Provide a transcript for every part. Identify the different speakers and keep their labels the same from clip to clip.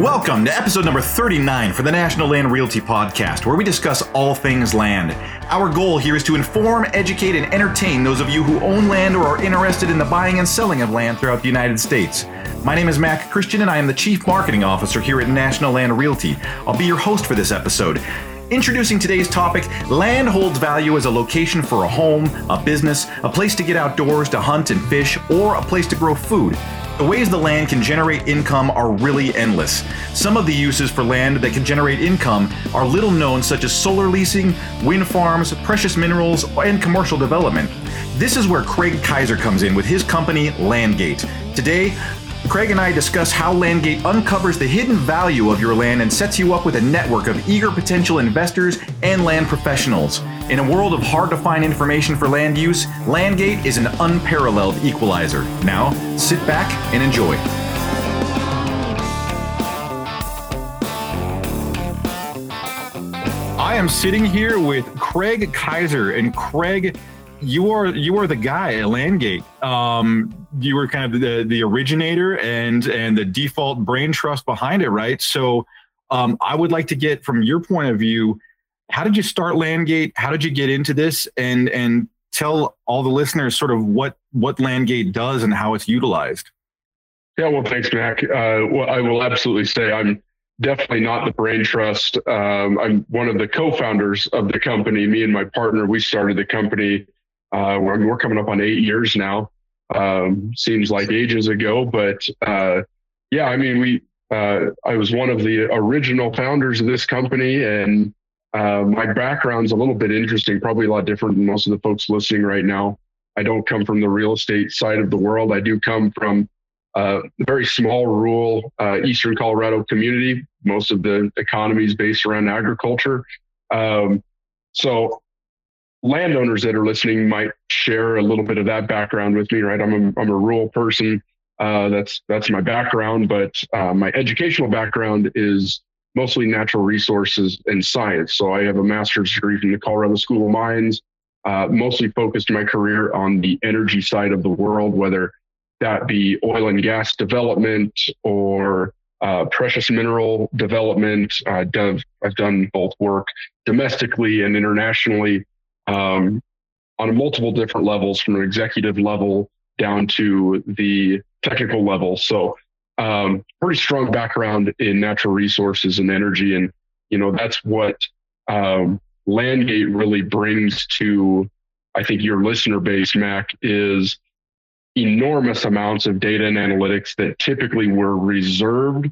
Speaker 1: Welcome to episode number 39 for the National Land Realty Podcast, where we discuss all things land. Our goal here is to inform, educate, and entertain those of you who own land or are interested in the buying and selling of land throughout the United States. My name is Mac Christian, and I am the Chief Marketing Officer here at National Land Realty. I'll be your host for this episode. Introducing today's topic, land holds value as a location for a home, a business, a place to get outdoors to hunt and fish, or a place to grow food. The ways the land can generate income are really endless. Some of the uses for land that can generate income are little known, such as solar leasing, wind farms, precious minerals, and commercial development. This is where Craig Kaiser comes in with his company, Landgate. Today, Craig and I discuss how Landgate uncovers the hidden value of your land and sets you up with a network of eager potential investors and land professionals. In a world of hard to find information for land use, Landgate is an unparalleled equalizer. Now, sit back and enjoy. I am sitting here with Craig Kaiser, and Craig, you are you are the guy at Landgate. Um, you were kind of the the originator and and the default brain trust behind it, right? So, um, I would like to get from your point of view how did you start Landgate? How did you get into this? And and tell all the listeners sort of what what Landgate does and how it's utilized.
Speaker 2: Yeah, well, thanks, Mac. Uh, well, I will absolutely say I'm definitely not the brain trust. Um, I'm one of the co-founders of the company. Me and my partner, we started the company. Uh, we're, we're coming up on eight years now. Um, seems like ages ago, but uh, yeah, I mean, we. Uh, I was one of the original founders of this company, and uh, my background's a little bit interesting, probably a lot different than most of the folks listening right now. I don't come from the real estate side of the world. I do come from uh, a very small rural uh, eastern Colorado community. Most of the economy is based around agriculture. Um, so landowners that are listening might share a little bit of that background with me, right? I'm a, I'm a rural person. Uh, that's that's my background, but uh, my educational background is mostly natural resources and science. So I have a master's degree from the Colorado School of Mines, uh, mostly focused my career on the energy side of the world, whether that be oil and gas development or uh, precious mineral development. Uh, I've done both work domestically and internationally um, on multiple different levels, from an executive level down to the technical level. So um, pretty strong background in natural resources and energy. And, you know, that's what um, Landgate really brings to, I think, your listener base, Mac, is enormous amounts of data and analytics that typically were reserved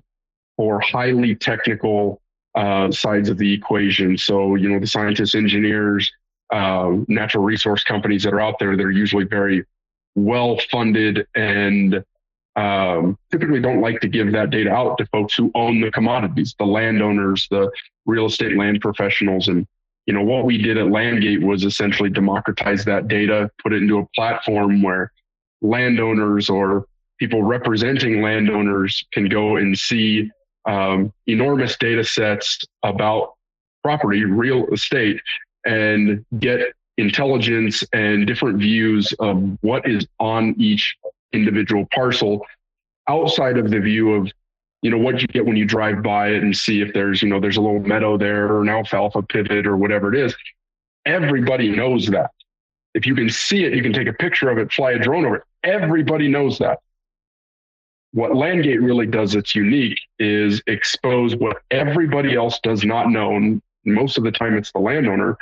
Speaker 2: for highly technical uh, sides of the equation. So, you know, the scientists, engineers, uh, natural resource companies that are out there, they're usually very well funded and um, typically don't like to give that data out to folks who own the commodities, the landowners, the real estate land professionals. And, you know, what we did at Landgate was essentially democratize that data, put it into a platform where landowners or people representing landowners can go and see um, enormous data sets about property, real estate, and get intelligence and different views of what is on each individual parcel outside of the view of you know what you get when you drive by it and see if there's you know there's a little meadow there or an alfalfa pivot or whatever it is. Everybody knows that. If you can see it you can take a picture of it fly a drone over it. Everybody knows that. What landgate really does that's unique is expose what everybody else does not know and most of the time it's the landowner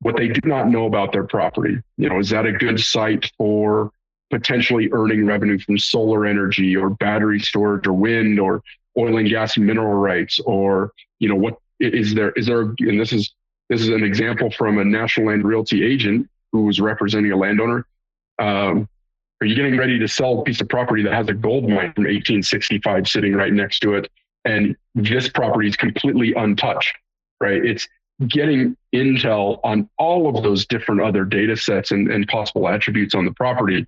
Speaker 2: what they do not know about their property. You know is that a good site for potentially earning revenue from solar energy or battery storage or wind or oil and gas mineral rights or you know what is there is there and this is this is an example from a national land realty agent who was representing a landowner. Um, are you getting ready to sell a piece of property that has a gold mine from 1865 sitting right next to it? And this property is completely untouched right? It's getting intel on all of those different other data sets and, and possible attributes on the property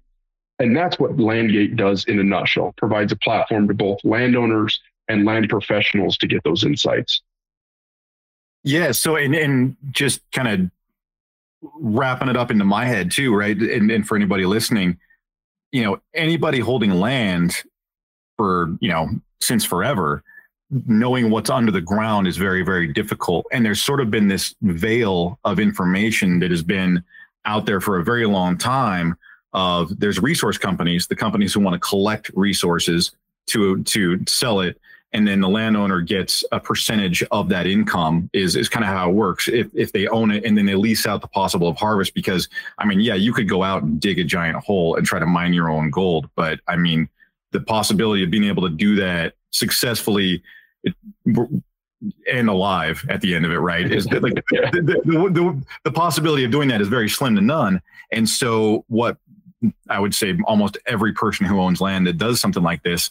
Speaker 2: and that's what Landgate does in a nutshell, provides a platform to both landowners and land professionals to get those insights.
Speaker 1: Yeah. So, and, and just kind of wrapping it up into my head too, right? And, and for anybody listening, you know, anybody holding land for, you know, since forever, knowing what's under the ground is very, very difficult. And there's sort of been this veil of information that has been out there for a very long time of there's resource companies, the companies who want to collect resources to to sell it and then the landowner gets a percentage of that income is is kind of how it works. If if they own it and then they lease out the possible of harvest because i mean yeah you could go out and dig a giant hole and try to mine your own gold but i mean the possibility of being able to do that successfully it, and alive at the end of it right? Is like the, the, the, the possibility of doing that is very slim to none and so what i would say almost every person who owns land that does something like this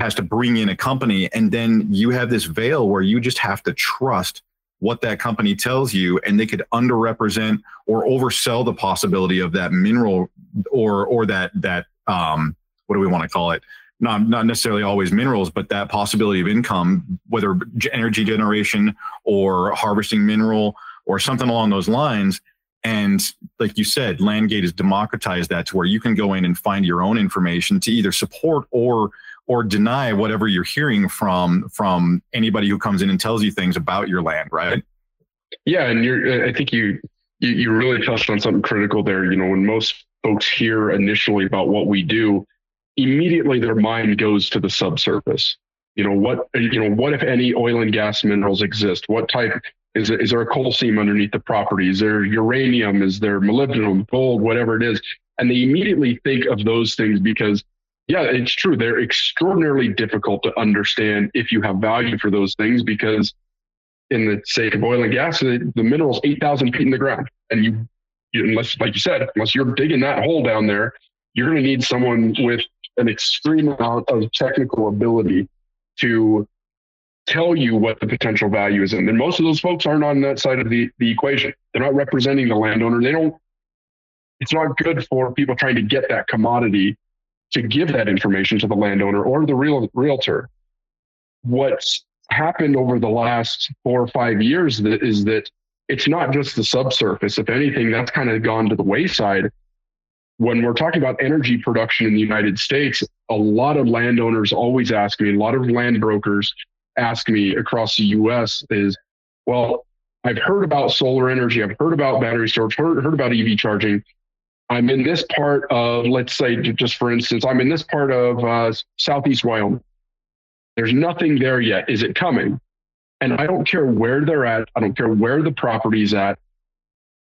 Speaker 1: has to bring in a company. And then you have this veil where you just have to trust what that company tells you and they could underrepresent or oversell the possibility of that mineral or or that that um what do we want to call it? Not not necessarily always minerals but that possibility of income whether energy generation or harvesting mineral or something along those lines and like you said landgate has democratized that to where you can go in and find your own information to either support or or deny whatever you're hearing from from anybody who comes in and tells you things about your land, right?
Speaker 2: Yeah, and you're. I think you you, you really touched on something critical there. You know, when most folks hear initially about what we do, immediately their mind goes to the subsurface. You know what? You know what if any oil and gas minerals exist? What type is is there a coal seam underneath the property? Is there uranium? Is there molybdenum, gold, whatever it is? And they immediately think of those things because yeah, it's true. They're extraordinarily difficult to understand if you have value for those things because, in the sake of oil and gas, the, the mineral's 8,000 feet in the ground. And you, you, unless, like you said, unless you're digging that hole down there, you're going to need someone with an extreme amount of technical ability to tell you what the potential value is. And then most of those folks aren't on that side of the, the equation. They're not representing the landowner. They don't, it's not good for people trying to get that commodity to give that information to the landowner or the real realtor. What's happened over the last four or five years that is that it's not just the subsurface. If anything, that's kind of gone to the wayside. When we're talking about energy production in the United States, a lot of landowners always ask me, a lot of land brokers ask me across the US is, well, I've heard about solar energy, I've heard about battery storage, heard, heard about EV charging, I'm in this part of, let's say, just for instance, I'm in this part of uh, Southeast Wyoming. There's nothing there yet. Is it coming? And I don't care where they're at. I don't care where the property's at.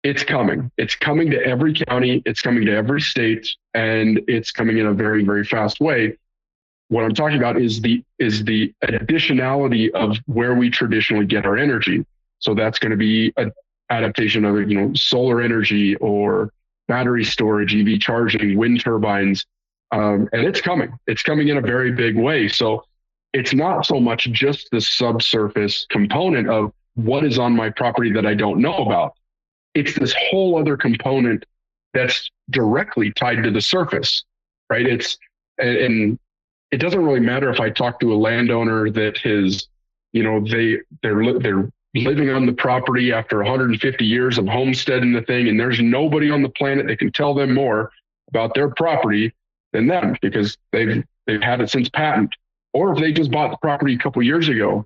Speaker 2: It's coming. It's coming to every county. It's coming to every state, and it's coming in a very, very fast way. What I'm talking about is the is the additionality of where we traditionally get our energy. So that's going to be an adaptation of you know solar energy or battery storage, EV charging, wind turbines, um, and it's coming. It's coming in a very big way. So it's not so much just the subsurface component of what is on my property that I don't know about. It's this whole other component that's directly tied to the surface, right? It's and it doesn't really matter if I talk to a landowner that has, you know, they they're they're living on the property after 150 years of homesteading the thing, and there's nobody on the planet that can tell them more about their property than them because they've they've had it since patent. Or if they just bought the property a couple years ago,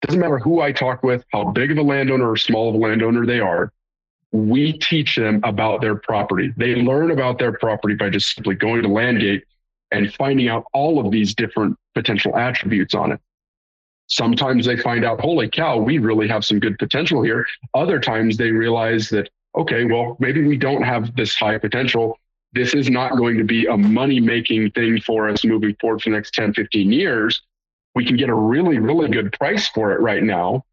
Speaker 2: doesn't matter who I talk with, how big of a landowner or small of a landowner they are, we teach them about their property. They learn about their property by just simply going to Landgate and finding out all of these different potential attributes on it. Sometimes they find out, holy cow, we really have some good potential here. Other times they realize that, okay, well, maybe we don't have this high potential. This is not going to be a money making thing for us moving forward for the next 10, 15 years. We can get a really, really good price for it right now.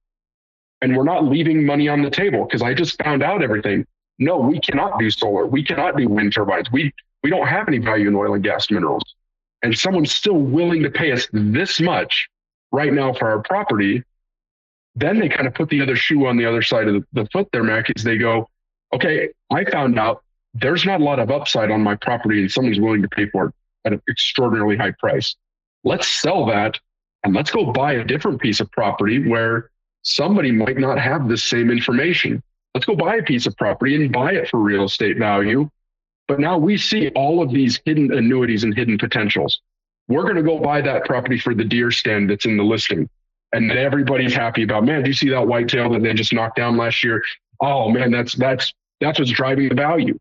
Speaker 2: And we're not leaving money on the table because I just found out everything. No, we cannot do solar. We cannot do wind turbines. We, we don't have any value in oil and gas minerals. And someone's still willing to pay us this much right now for our property, then they kind of put the other shoe on the other side of the, the foot there, Mac, is they go, okay, I found out there's not a lot of upside on my property and someone's willing to pay for it at an extraordinarily high price. Let's sell that and let's go buy a different piece of property where somebody might not have the same information. Let's go buy a piece of property and buy it for real estate value. But now we see all of these hidden annuities and hidden potentials we're going to go buy that property for the deer stand that's in the listing. And everybody's happy about, man, do you see that whitetail that they just knocked down last year? Oh man, that's, that's, that's what's driving the value.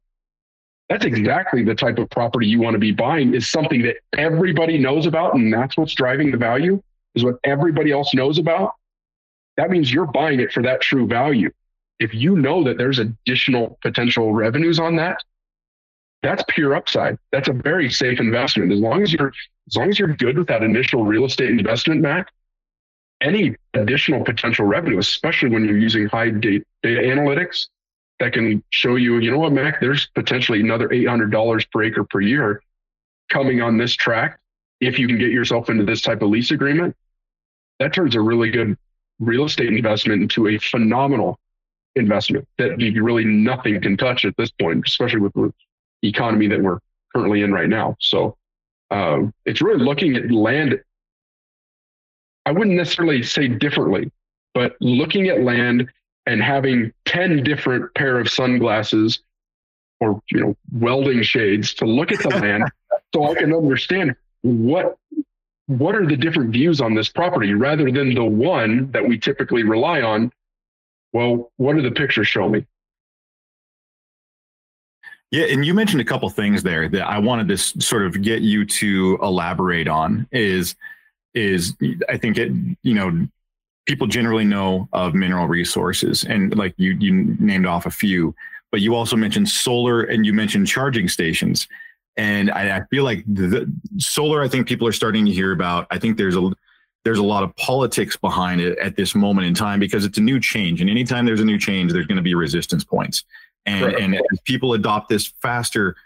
Speaker 2: That's exactly the type of property you want to be buying is something that everybody knows about. And that's what's driving the value is what everybody else knows about. That means you're buying it for that true value. If you know that there's additional potential revenues on that, that's pure upside. That's a very safe investment. As long as you're as long as you're good with that initial real estate investment, Mac, any additional potential revenue, especially when you're using high data, data analytics that can show you, you know what, Mac, there's potentially another $800 per acre per year coming on this track. If you can get yourself into this type of lease agreement, that turns a really good real estate investment into a phenomenal investment that really nothing can touch at this point, especially with economy that we're currently in right now. So um, it's really looking at land. I wouldn't necessarily say differently, but looking at land and having 10 different pair of sunglasses or you know welding shades to look at the land so I can understand what what are the different views on this property rather than the one that we typically rely on well what do the pictures show me
Speaker 1: yeah, and you mentioned a couple things there that I wanted to sort of get you to elaborate on. Is is I think it you know people generally know of mineral resources, and like you you named off a few, but you also mentioned solar and you mentioned charging stations, and I, I feel like the, solar. I think people are starting to hear about. I think there's a there's a lot of politics behind it at this moment in time because it's a new change, and anytime there's a new change, there's going to be resistance points and, right. and as people adopt this faster,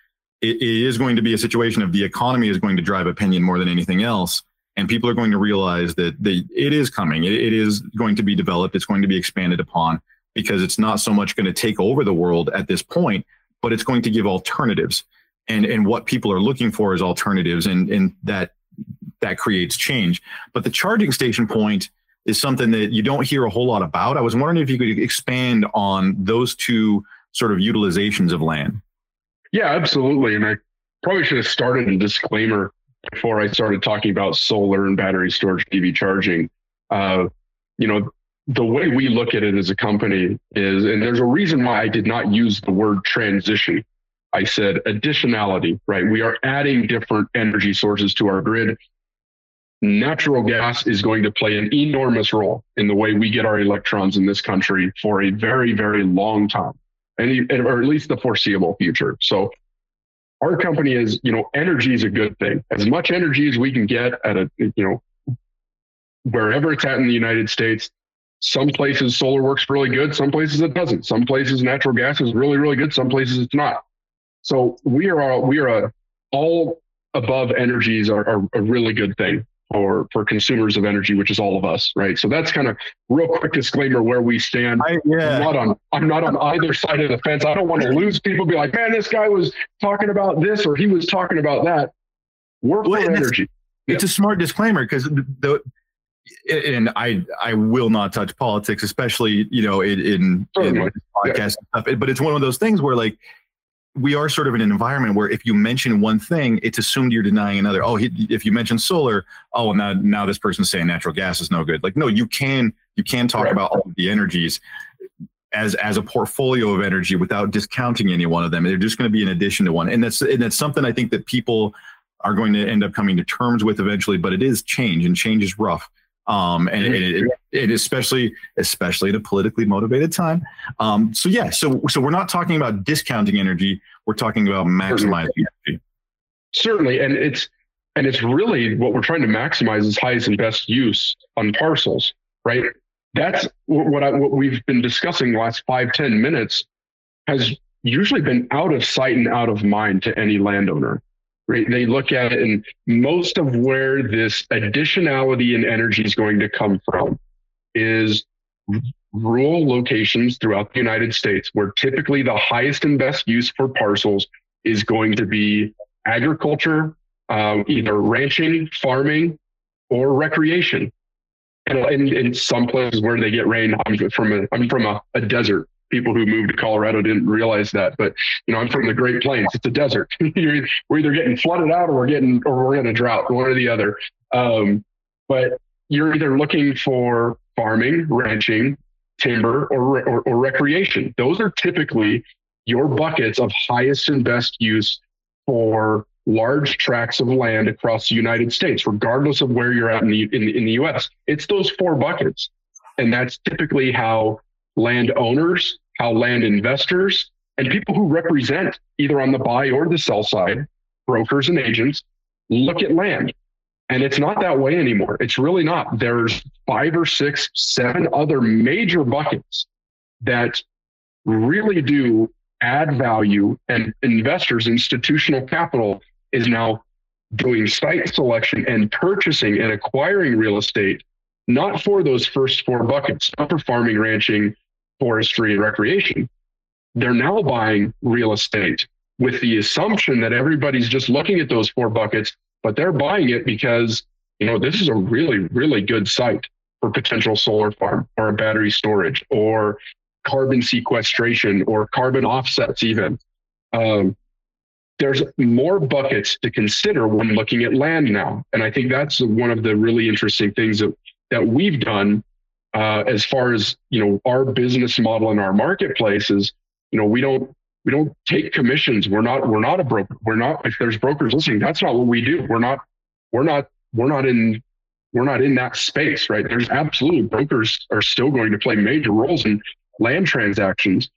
Speaker 1: it, it is going to be a situation of the economy is going to drive opinion more than anything else. And people are going to realize that they, it is coming. It, it is going to be developed. It's going to be expanded upon because it's not so much going to take over the world at this point, but it's going to give alternatives. And, and what people are looking for is alternatives and, and that, that creates change. But the charging station point is something that you don't hear a whole lot about. I was wondering if you could expand on those two sort of utilizations of land.
Speaker 2: Yeah, absolutely. And I probably should have started a disclaimer before I started talking about solar and battery storage, EV charging. Uh, you know, the way we look at it as a company is, and there's a reason why I did not use the word transition. I said additionality, right? We are adding different energy sources to our grid. Natural gas is going to play an enormous role in the way we get our electrons in this country for a very, very long time any, or at least the foreseeable future. So our company is, you know, energy is a good thing. As much energy as we can get at a, you know, wherever it's at in the United States. Some places solar works really good. Some places it doesn't. Some places natural gas is really, really good. Some places it's not. So we are, all, we are a, all above energies are, are a really good thing for for consumers of energy, which is all of us, right? So that's kind of real quick disclaimer where we stand. I, yeah. I'm not on I'm not on either side of the fence. I don't want to lose people. Be like, man, this guy was talking about this or he was talking about that. We're well, for energy.
Speaker 1: It's, yeah. a smart disclaimer because the and I I will not touch politics, especially you know in in, in podcast yeah. stuff. But it's one of those things where like we are sort of in an environment where if you mention one thing, it's assumed you're denying another. Oh, he, if you mention solar, oh, well, now now this person's saying natural gas is no good. Like, no, you can you can talk right. about all of the energies as as a portfolio of energy without discounting any one of them. They're just going to be in addition to one, and that's and that's something I think that people are going to end up coming to terms with eventually. But it is change, and change is rough um, and, and it, it, especially especially in a politically motivated time. Um, so yeah, so so we're not talking about discounting energy; we're talking about maximizing Certainly. energy.
Speaker 2: Certainly, and it's and it's really what we're trying to maximize is highest and best use on parcels, right? That's what I, what we've been discussing the last five ten minutes has usually been out of sight and out of mind to any landowner right? They look at it and most of where this additionality in energy is going to come from is rural locations throughout the United States where typically the highest and best use for parcels is going to be agriculture, um, either ranching, farming, or recreation. And in, some places where they get rain, I'm from a, I'm from a, a desert people who moved to Colorado didn't realize that. But you know, I'm from the Great Plains. It's a desert. we're either getting flooded out or we're getting or we're in a drought, one or the other. Um, but you're either looking for farming, ranching, timber, or, or, or recreation. Those are typically your buckets of highest and best use for large tracts of land across the United States, regardless of where you're at in the, in, in the US. It's those four buckets. And that's typically how landowners, how land investors, and people who represent either on the buy or the sell side, brokers and agents, look at land. And it's not that way anymore. It's really not. There's five or six, seven other major buckets that really do add value and investors, institutional capital is now doing site selection and purchasing and acquiring real estate, not for those first four buckets, not for farming, ranching, forestry, and recreation. They're now buying real estate with the assumption that everybody's just looking at those four buckets, but they're buying it because, you know, this is a really, really good site for potential solar farm or battery storage or carbon sequestration or carbon offsets even. Um, there's more buckets to consider when looking at land now. And I think that's one of the really interesting things that, that we've done uh, as far as, you know, our business model and our marketplaces, you know, we don't, we don't take commissions. We're not, we're not a broker. We're not, if there's brokers listening, that's not what we do. We're not, we're not, we're not in, we're not in that space, right? There's absolutely brokers are still going to play major roles in land transactions,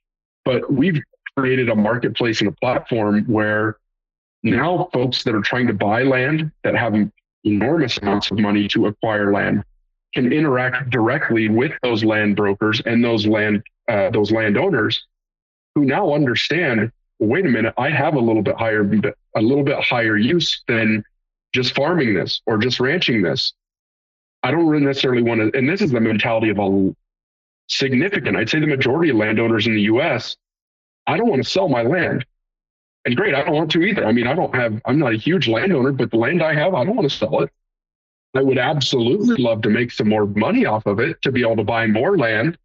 Speaker 2: but we've created a marketplace and a platform where now folks that are trying to buy land that have enormous amounts of money to acquire land can interact directly with those land brokers and those land uh, those landowners who now understand wait a minute i have a little bit higher a little bit higher use than just farming this or just ranching this i don't necessarily want to and this is the mentality of a significant i'd say the majority of landowners in the us I don't want to sell my land. And great, I don't want to either. I mean, I don't have, I'm not a huge landowner, but the land I have, I don't want to sell it. I would absolutely love to make some more money off of it to be able to buy more land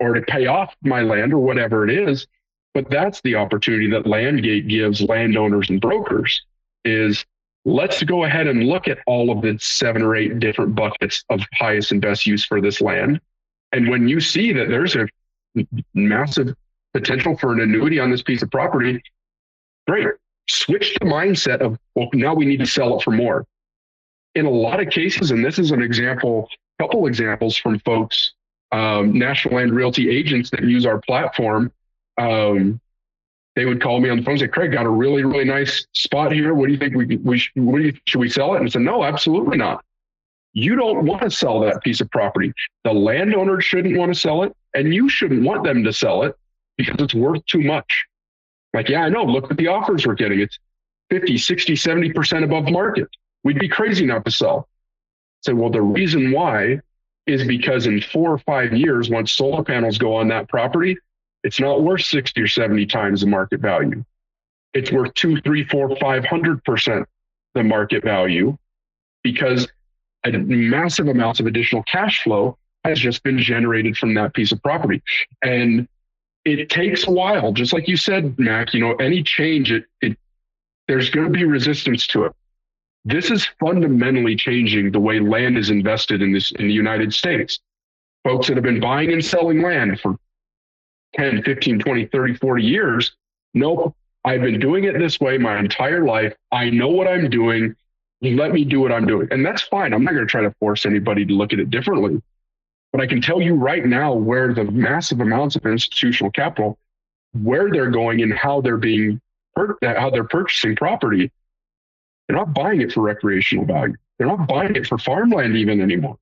Speaker 2: or to pay off my land or whatever it is. But that's the opportunity that Landgate gives landowners and brokers is let's go ahead and look at all of the seven or eight different buckets of highest and best use for this land. And when you see that there's a massive potential for an annuity on this piece of property, great. Switch the mindset of, well, now we need to sell it for more. In a lot of cases, and this is an example, couple examples from folks, um, National Land Realty agents that use our platform. Um, they would call me on the phone and say, Craig, got a really, really nice spot here. What do you think we, we should, what do you, should we sell it? And I said, no, absolutely not. You don't want to sell that piece of property. The landowner shouldn't want to sell it, and you shouldn't want them to sell it because it's worth too much. Like, yeah, I know. Look at the offers we're getting. It's 50, 60, 70% above market. We'd be crazy not to sell. Say, so, well, the reason why is because in four or five years, once solar panels go on that property, it's not worth 60 or 70 times the market value. It's worth two, three, four, five hundred percent the market value because a massive amounts of additional cash flow has just been generated from that piece of property. And it takes a while, just like you said, Mac. You know, any change, it, it there's going to be resistance to it. This is fundamentally changing the way land is invested in this in the United States. Folks that have been buying and selling land for 10, 15, 20, 30, 40 years, nope, I've been doing it this way my entire life. I know what I'm doing. Let me do what I'm doing. And that's fine. I'm not going to try to force anybody to look at it differently. But I can tell you right now where the massive amounts of institutional capital, where they're going and how they're being, how they're purchasing property. They're not buying it for recreational value. They're not buying it for farmland even anymore.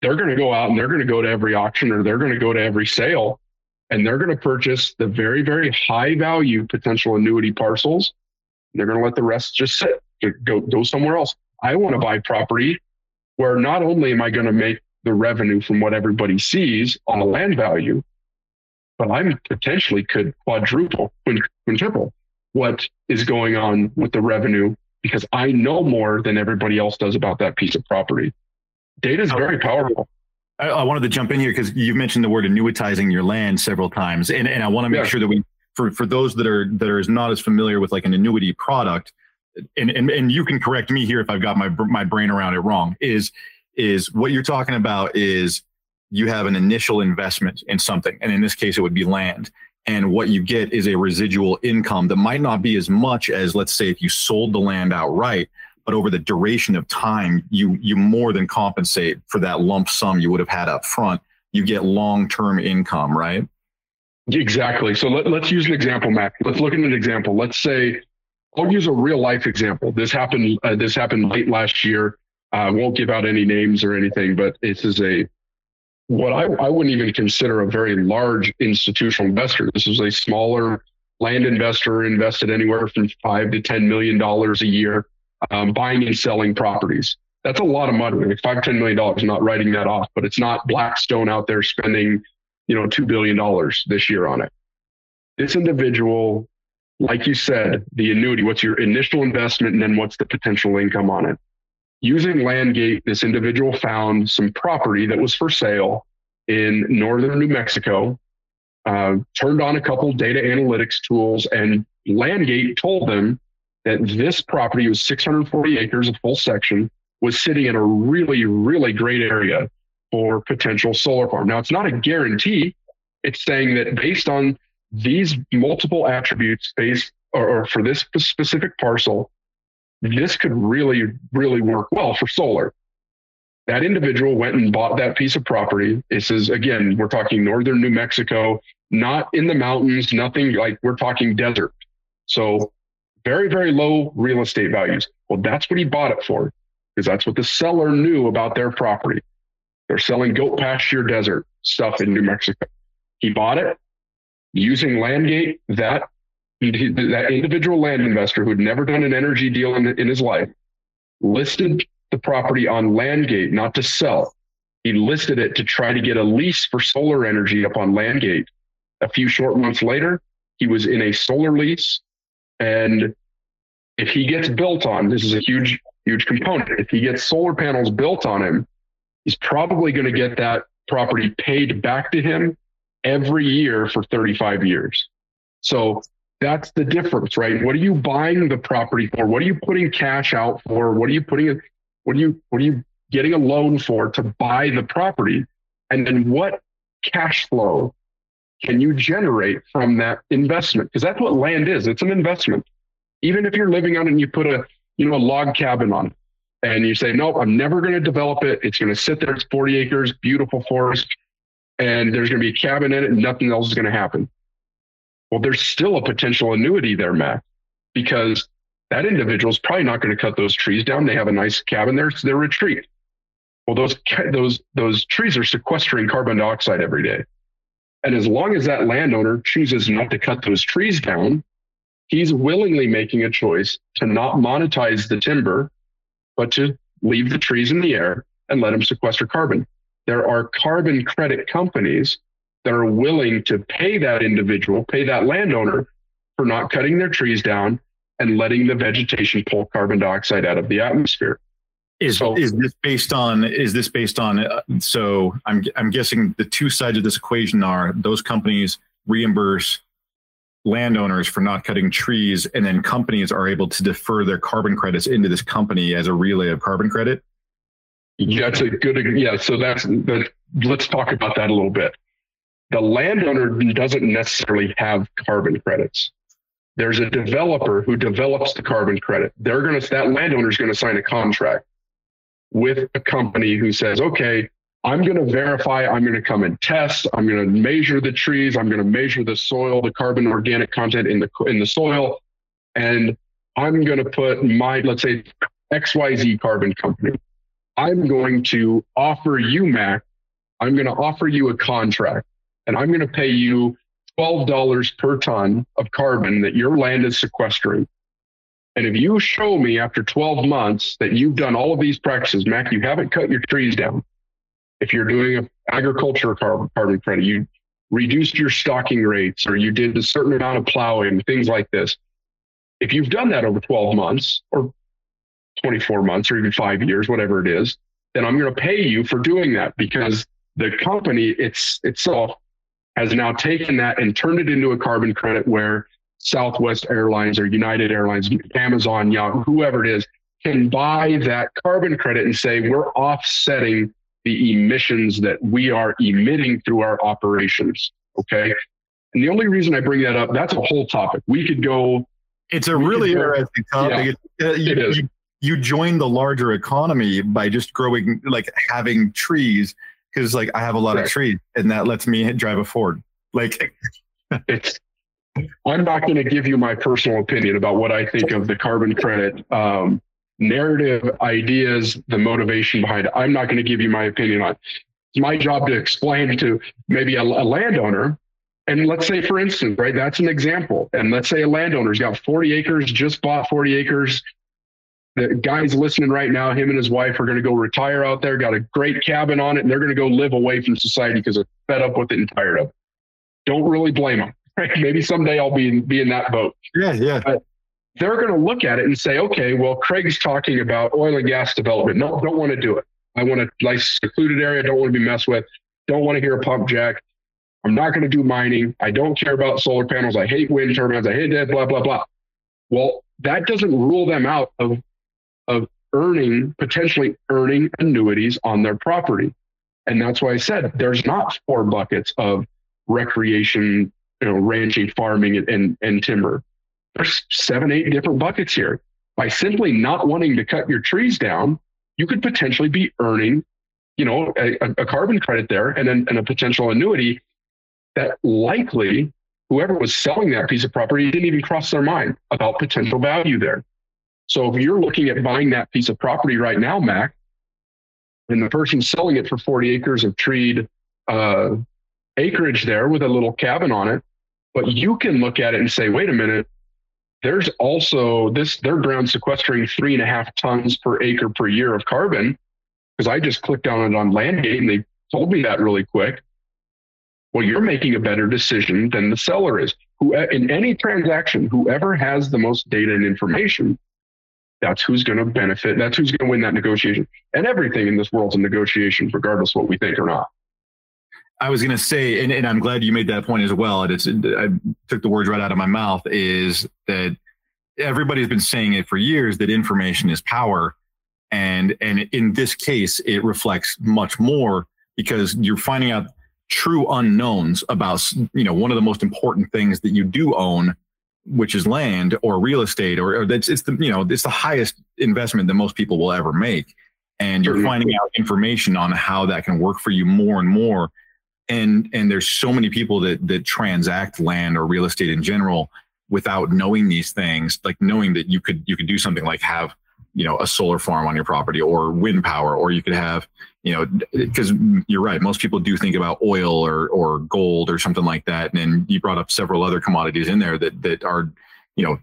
Speaker 2: They're going to go out and they're going to go to every auction or they're going to go to every sale and they're going to purchase the very, very high value potential annuity parcels. They're going to let the rest just sit, go, go somewhere else. I want to buy property where not only am I going to make the revenue from what everybody sees on the land value, but I potentially could quadruple, quintuple what is going on with the revenue because I know more than everybody else does about that piece of property. Data is very powerful.
Speaker 1: I, I wanted to jump in here because you've mentioned the word annuitizing your land several times, and, and I want to make yeah. sure that we, for for those that are that are not as familiar with like an annuity product, and, and and you can correct me here if I've got my my brain around it wrong. Is is what you're talking about is you have an initial investment in something, and in this case, it would be land. And what you get is a residual income that might not be as much as, let's say, if you sold the land outright, but over the duration of time, you you more than compensate for that lump sum you would have had up front. You get long term income, right?
Speaker 2: Exactly. So let, let's use an example, Mac. Let's look at an example. Let's say I'll use a real life example. This happened. Uh, this happened late last year. I uh, won't give out any names or anything, but this is a what I, I wouldn't even consider a very large institutional investor. This is a smaller land investor invested anywhere from five to ten million dollars a year um, buying and selling properties. That's a lot of money. Like five, $10 million, I'm not writing that off, but it's not Blackstone out there spending, you know, $2 billion this year on it. This individual, like you said, the annuity, what's your initial investment and then what's the potential income on it? Using Landgate, this individual found some property that was for sale in northern New Mexico, uh, turned on a couple data analytics tools, and Landgate told them that this property was 640 acres, a full section, was sitting in a really, really great area for potential solar farm. Now, it's not a guarantee. It's saying that based on these multiple attributes, based or, or for this specific parcel, this could really, really work well for solar. That individual went and bought that piece of property. This is again, we're talking northern New Mexico, not in the mountains, nothing like we're talking desert. So very, very low real estate values. Well, that's what he bought it for because that's what the seller knew about their property. They're selling goat pasture desert stuff in New Mexico. He bought it using Landgate. That that individual land investor who had never done an energy deal in, in his life listed the property on Landgate not to sell. He listed it to try to get a lease for solar energy up on Landgate. A few short months later, he was in a solar lease and if he gets built on, this is a huge, huge component. If he gets solar panels built on him, he's probably going to get that property paid back to him every year for 35 years. So that's the difference, right? What are you buying the property for? What are you putting cash out for? What are you putting, what are you, what are you getting a loan for to buy the property? And then what cash flow can you generate from that investment? Because that's what land is. It's an investment. Even if you're living on it and you put a, you know, a log cabin on it and you say, nope, I'm never going to develop it. It's going to sit there. It's 40 acres, beautiful forest, and there's going to be a cabin in it and nothing else is going to happen. Well, there's still a potential annuity there, Mac, because that individual is probably not going to cut those trees down. They have a nice cabin there. It's their retreat. Well, those, those, those trees are sequestering carbon dioxide every day. And as long as that landowner chooses not to cut those trees down, he's willingly making a choice to not monetize the timber, but to leave the trees in the air and let them sequester carbon. There are carbon credit companies that are willing to pay that individual, pay that landowner for not cutting their trees down and letting the vegetation pull carbon dioxide out of the atmosphere.
Speaker 1: Is so, is this based on is this based on uh, so I'm I'm guessing the two sides of this equation are those companies reimburse landowners for not cutting trees and then companies are able to defer their carbon credits into this company as a relay of carbon credit
Speaker 2: that's a good yeah so that's that, let's talk about that a little bit the landowner doesn't necessarily have carbon credits there's a developer who develops the carbon credit they're going to that landowner is going to sign a contract with a company who says, okay, I'm going to verify, I'm going to come and test, I'm going to measure the trees, I'm going to measure the soil, the carbon organic content in the in the soil, and I'm going to put my let's say XYZ carbon company. I'm going to offer you Mac, I'm going to offer you a contract and I'm going to pay you $12 per ton of carbon that your land is sequestering. And if you show me after 12 months that you've done all of these practices, Mac, you haven't cut your trees down. If you're doing an agriculture carbon, credit, you reduced your stocking rates or you did a certain amount of plowing, things like this. If you've done that over 12 months or 24 months or even five years, whatever it is, then I'm going to pay you for doing that because the company it's itself has now taken that and turned it into a carbon credit where Southwest Airlines or United Airlines, Amazon, Yahoo, whoever it is, can buy that carbon credit and say we're offsetting the emissions that we are emitting through our operations. Okay. And the only reason I bring that up, that's a whole topic. We could go.
Speaker 1: It's a really interesting topic.
Speaker 2: Yeah, it, uh, you,
Speaker 1: it is. You, you join the larger economy by just growing, like having trees. Cause like I have a lot right. of trees and that lets me drive a Ford. Like
Speaker 2: it's, I'm not going to give you my personal opinion about what I think of the carbon credit um, narrative, ideas, the motivation behind it. I'm not going to give you my opinion on. It's my job to explain to maybe a, a landowner. And let's say, for instance, right, that's an example. And let's say a landowner's got 40 acres, just bought 40 acres. The guy's listening right now. Him and his wife are going to go retire out there, got a great cabin on it, and they're going to go live away from society because they're fed up with it and tired of it. Don't really blame them. Right? Maybe someday I'll be in, be in that boat.
Speaker 1: Yeah, yeah.
Speaker 2: But they're going to look at it and say, okay, well, Craig's talking about oil and gas development. No, don't want to do it. I want a nice secluded area. Don't want to be messed with. Don't want to hear a pump jack. I'm not going to do mining. I don't care about solar panels. I hate wind turbines. I hate that, blah, blah, blah. Well, that doesn't rule them out of, of earning, potentially earning annuities on their property. And that's why I said there's not four buckets of recreation, you know, ranching, farming, and, and, timber there's seven, eight different buckets here. By simply not wanting to cut your trees down, you could potentially be earning, you know, a, a carbon credit there and then and a potential annuity that likely whoever was selling that piece of property didn't even cross their mind about potential value there. So if you're looking at buying that piece of property right now, Mac, and the person selling it for 40 acres of treed uh, acreage there with a little cabin on it, but you can look at it and say, wait a minute, there's also this, they're ground sequestering three and a half tons per acre per year of carbon. Because I just clicked on it on Landgate and they told me that really quick. Well, you're making a better decision than the seller is. Who in any transaction, whoever has the most data and information, that's who's going to benefit. That's who's going to win that negotiation. And everything in this world's a negotiation, regardless what we think or not.
Speaker 1: I was going to say, and, and, I'm glad you made that point as well. And it's, I took the words right out of my mouth is that everybody's been saying it for years that information is power. And, and in this case, it reflects much more because you're finding out true unknowns about, you know, one of the most important things that you do own, which is land or real estate, or, or that's, it's the, you know, it's the highest investment that most people will ever make. And you're mm-hmm. finding out information on how that can work for you more and more and and there's so many people that that transact land or real estate in general without knowing these things like knowing that you could you could do something like have you know a solar farm on your property or wind power or you could have you know because you're right most people do think about oil or or gold or something like that and then you brought up several other commodities in there that that are you know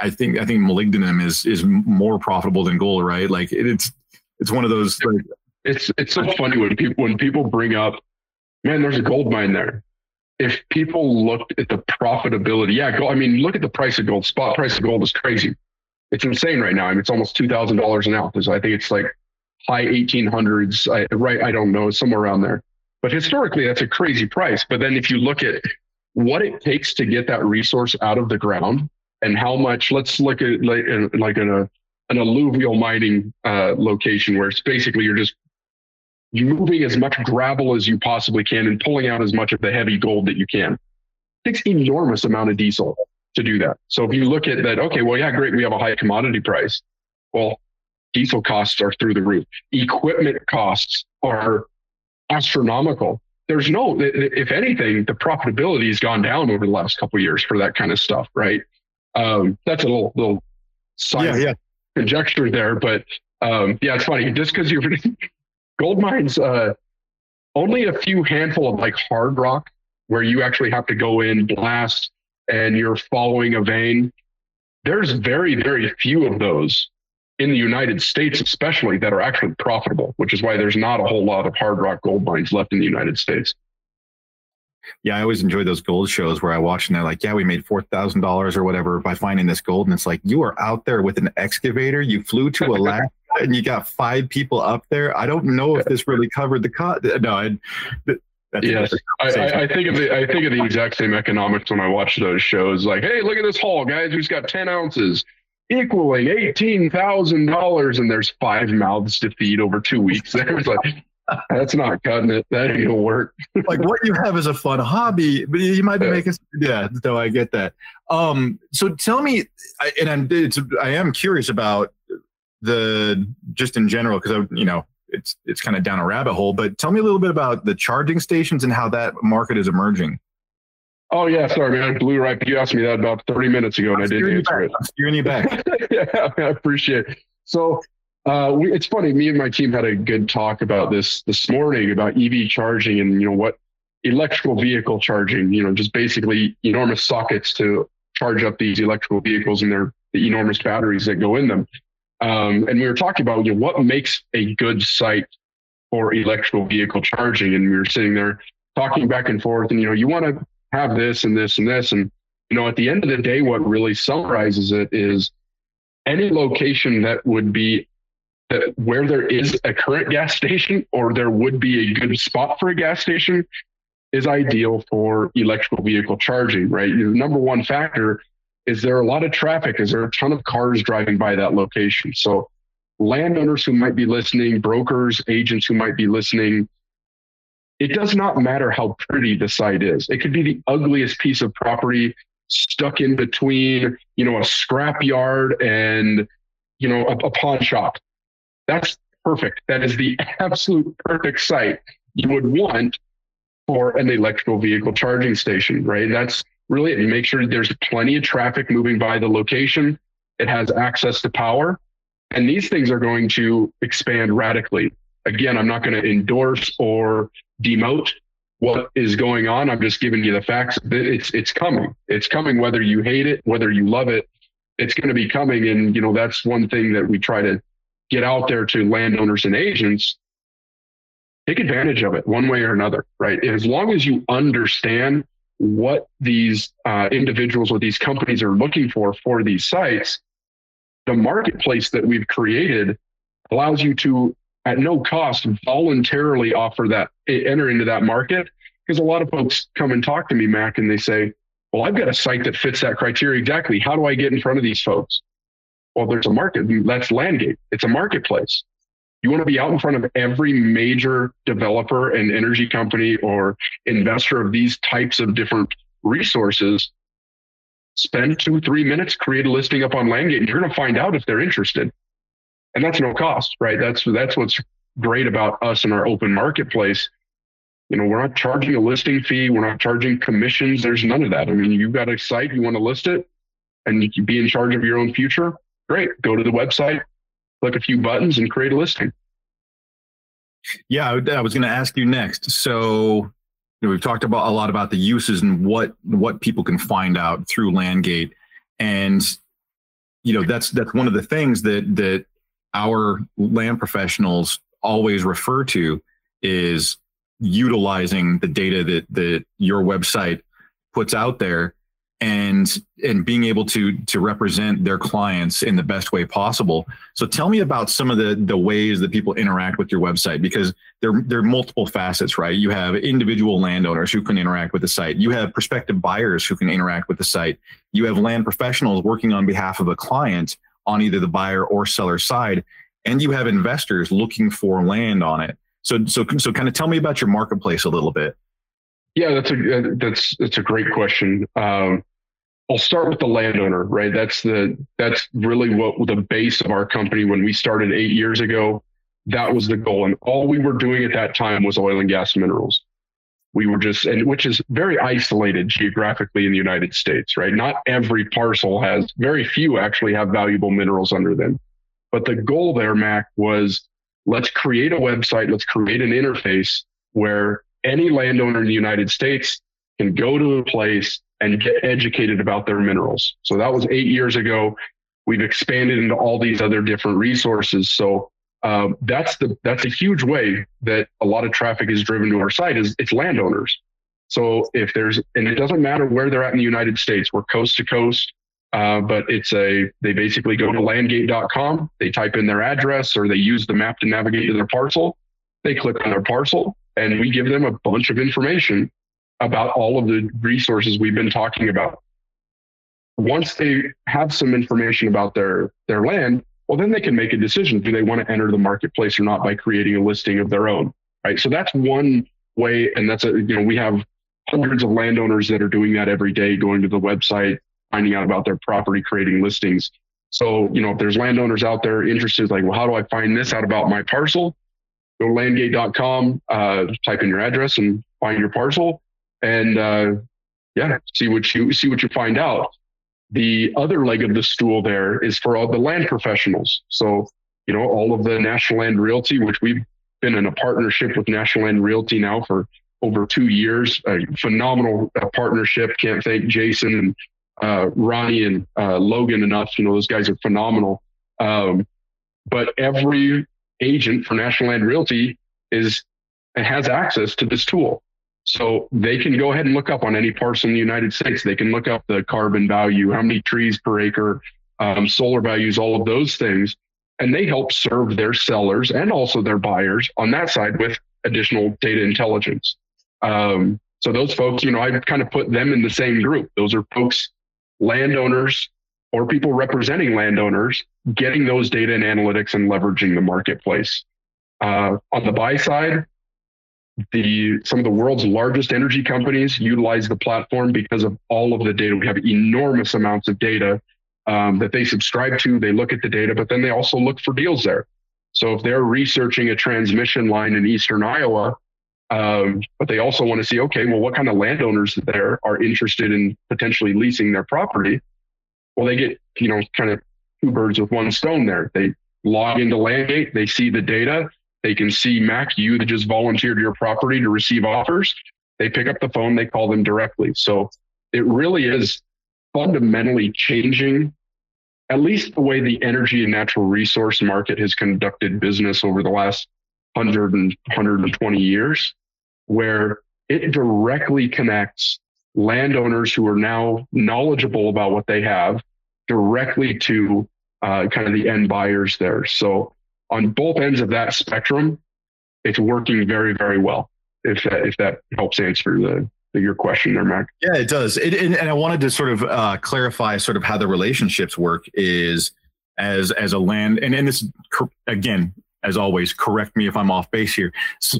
Speaker 1: i think i think molybdenum is is more profitable than gold right like it, it's it's one of those like,
Speaker 2: it's it's so funny when people when people bring up man, there's a gold mine there. If people looked at the profitability, yeah, gold, I mean, look at the price of gold. Spot price of gold is crazy. It's insane right now. I mean, it's almost two thousand dollars an ounce. I think it's like high eighteen hundreds. I, right, I don't know, somewhere around there. But historically, that's a crazy price. But then if you look at what it takes to get that resource out of the ground and how much, let's look at like, like in a an alluvial mining uh, location where it's basically you're just moving as much gravel as you possibly can and pulling out as much of the heavy gold that you can. It takes enormous amount of diesel to do that. So if you look at that, okay, well, yeah, great, we have a high commodity price. Well, diesel costs are through the roof. Equipment costs are astronomical. There's no, if anything, the profitability has gone down over the last couple years for that kind of stuff, right? Um, that's a little little yeah, yeah. conjecture there, but um, yeah, it's funny. Just because you're gold mines, uh, only a few handful of like hard rock where you actually have to go in, blast, and you're following a vein. There's very, very few of those in the United States, especially that are actually profitable, which is why there's not a whole lot of hard rock gold mines left in the United States.
Speaker 1: Yeah, I always enjoy those gold shows where I watch and they're like, yeah, we made $4,000 or whatever by finding this gold. And it's like, you are out there with an excavator. You flew to Alaska and you got five people up there. I don't know if this really covered the cost. No, I,
Speaker 2: yes, I, I, I, think of the I think of the exact same economics when I watch those shows. Like, hey, look at this haul, guys. Who's got ten ounces, equaling eighteen thousand dollars, and there's five mouths to feed over two weeks. There's like, that's not cutting it. That ain't gonna work.
Speaker 1: like what you have is a fun hobby, but you might be making. Yeah, though I get that. Um, so tell me, and I'm it's I am curious about the just in general because I you know it's it's kind of down a rabbit hole. But tell me a little bit about the charging stations and how that market is emerging.
Speaker 2: Oh yeah, sorry man, I blew right. You asked me that about 30 minutes ago, and I'm I didn't answer
Speaker 1: it. I'm steering you back.
Speaker 2: yeah, I appreciate it. So uh, we, it's funny. Me and my team had a good talk about this this morning about EV charging and you know what electrical vehicle charging. You know, just basically enormous sockets to charge up these electrical vehicles and their the enormous batteries that go in them. Um, and we were talking about you know what makes a good site for electrical vehicle charging, and we were sitting there talking back and forth. And you know, you want to have this and this and this, and you know, at the end of the day, what really summarizes it is any location that would be that where there is a current gas station or there would be a good spot for a gas station is ideal for electrical vehicle charging, right? The number one factor is there a lot of traffic? Is there a ton of cars driving by that location? So landowners who might be listening, brokers, agents who might be listening, it does not matter how pretty the site is. It could be the ugliest piece of property stuck in between, you know, a scrap yard and, you know, a, a pawn shop. That's perfect. That is the absolute perfect site you would want for an electrical vehicle charging station, right? That's really it. You make sure there's plenty of traffic moving by the location. It has access to power. And these things are going to expand radically. Again, I'm not going to endorse or demote what is going on. I'm just giving you the facts. It's it's coming. It's coming whether you hate it, whether you love it. It's going to be coming. And you know, that's one thing that we try to get out there to landowners and agents, take advantage of it one way or another, right? As long as you understand what these uh, individuals or these companies are looking for for these sites, the marketplace that we've created allows you to, at no cost, voluntarily offer that, enter into that market. Because a lot of folks come and talk to me, Mac, and they say, well, I've got a site that fits that criteria exactly. How do I get in front of these folks? Well, there's a market. That's Landgate. It's a marketplace. You want to be out in front of every major developer and energy company or investor of these types of different resources. Spend two, three minutes, create a listing up on Landgate, and you're going to find out if they're interested. And that's no cost, right? That's that's what's great about us and our open marketplace. You know, we're not charging a listing fee. We're not charging commissions. There's none of that. I mean, you've got a site, you want to list it, and you can be in charge of your own future Great. Go to the website, click a few buttons, and create a listing.
Speaker 1: Yeah, I was going to ask you next. So you know, we've talked about a lot about the uses and what what people can find out through Landgate, and you know that's that's one of the things that that our land professionals always refer to is utilizing the data that that your website puts out there and and being able to to represent their clients in the best way possible. So tell me about some of the the ways that people interact with your website because there there are multiple facets, right? You have individual landowners who can interact with the site. You have prospective buyers who can interact with the site. You have land professionals working on behalf of a client on either the buyer or seller side, and you have investors looking for land on it. So so so kind of tell me about your marketplace a little bit.
Speaker 2: Yeah, that's a that's that's a great question. Um, I'll start with the landowner, right? That's the that's really what the base of our company when we started eight years ago. That was the goal, and all we were doing at that time was oil and gas minerals. We were just, and which is very isolated geographically in the United States, right? Not every parcel has, very few actually have valuable minerals under them. But the goal there, Mac, was let's create a website, let's create an interface where any landowner in the United States can go to a place and get educated about their minerals. So that was eight years ago. We've expanded into all these other different resources. So um, that's the that's a huge way that a lot of traffic is driven to our site is it's landowners. So if there's and it doesn't matter where they're at in the United States, we're coast to coast. Uh, but it's a they basically go to landgate.com, they type in their address or they use the map to navigate to their parcel. They click on their parcel, and we give them a bunch of information about all of the resources we've been talking about. Once they have some information about their their land, well, then they can make a decision: do they want to enter the marketplace or not by creating a listing of their own? Right. So that's one way, and that's a you know we have hundreds of landowners that are doing that every day, going to the website, finding out about their property, creating listings. So, you know, if there's landowners out there interested, like, well, how do I find this out about my parcel? Go to landgate.com, uh, type in your address and find your parcel and, uh, yeah, see what you, see what you find out. The other leg of the stool there is for all the land professionals. So, you know, all of the National Land Realty, which we've been in a partnership with National Land Realty now for over two years, a phenomenal uh, partnership. Can't thank Jason and uh, Ronnie and uh, Logan enough. You know, those guys are phenomenal. Um, but every agent for National Land Realty is has access to this tool. So they can go ahead and look up on any parcel in the United States. They can look up the carbon value, how many trees per acre, um, solar values, all of those things. And they help serve their sellers and also their buyers on that side with additional data intelligence. Um, so those folks, you know, I kind of put them in the same group. Those are folks landowners or people representing landowners getting those data and analytics and leveraging the marketplace. Uh, on the buy side, the some of the world's largest energy companies utilize the platform because of all of the data. We have enormous amounts of data um, that they subscribe to. They look at the data, but then they also look for deals there. So if they're researching a transmission line in eastern Iowa, um, but they also want to see, okay, well, what kind of landowners there are interested in potentially leasing their property? Well, they get, you know, kind of two birds with one stone there. They log into Landgate, they see the data, they can see Mac, you that just volunteered your property to receive offers. They pick up the phone, they call them directly. So it really is fundamentally changing at least the way the energy and natural resource market has conducted business over the last 100 and 120 years, where it directly connects landowners who are now knowledgeable about what they have directly to uh, kind of the end buyers there. So on both ends of that spectrum, it's working very, very well. If that, if that helps answer the, your question there, Mac.
Speaker 1: Yeah, it does. It, and, and I wanted to sort of uh, clarify sort of how the relationships work is as as a land and, and this again as always, correct me if I'm off base here. So,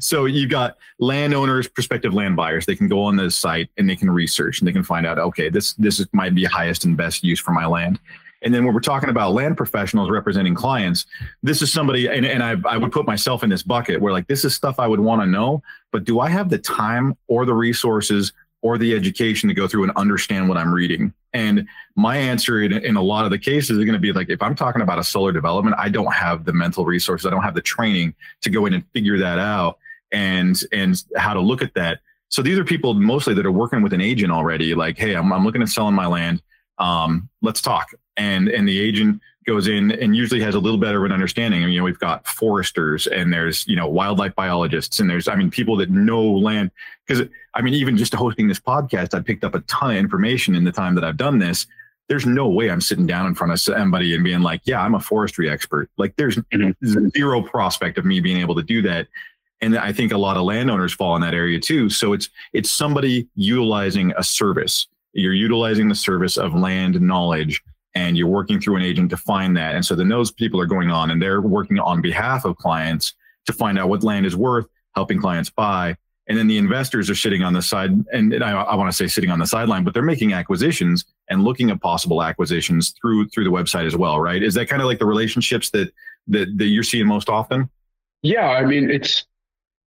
Speaker 1: so you've got landowners, prospective land buyers. They can go on the site and they can research and they can find out, okay, this this might be highest and best use for my land. And then when we're talking about land professionals representing clients, this is somebody, and, and I, I would put myself in this bucket where like this is stuff I would want to know, but do I have the time or the resources or the education to go through and understand what I'm reading? And my answer in, in a lot of the cases is going to be like, if I'm talking about a solar development, I don't have the mental resources, I don't have the training to go in and figure that out and and how to look at that. So these are people mostly that are working with an agent already. Like, hey, I'm, I'm looking at selling my land. Um, let's talk. And and the agent goes in and usually has a little better of an understanding. I mean, you know, we've got foresters and there's, you know, wildlife biologists and there's, I mean, people that know land. Because, I mean, even just hosting this podcast, I picked up a ton of information in the time that I've done this. There's no way I'm sitting down in front of somebody and being like, yeah, I'm a forestry expert. Like, there's mm-hmm. zero prospect of me being able to do that. And I think a lot of landowners fall in that area too. So it's it's somebody utilizing a service. You're utilizing the service of land knowledge and you're working through an agent to find that. And so then those people are going on and they're working on behalf of clients to find out what land is worth, helping clients buy. And then the investors are sitting on the side, and I, I want to say sitting on the sideline, but they're making acquisitions and looking at possible acquisitions through through the website as well, right? Is that kind of like the relationships that that, that you're seeing most often?
Speaker 2: Yeah, I mean, it's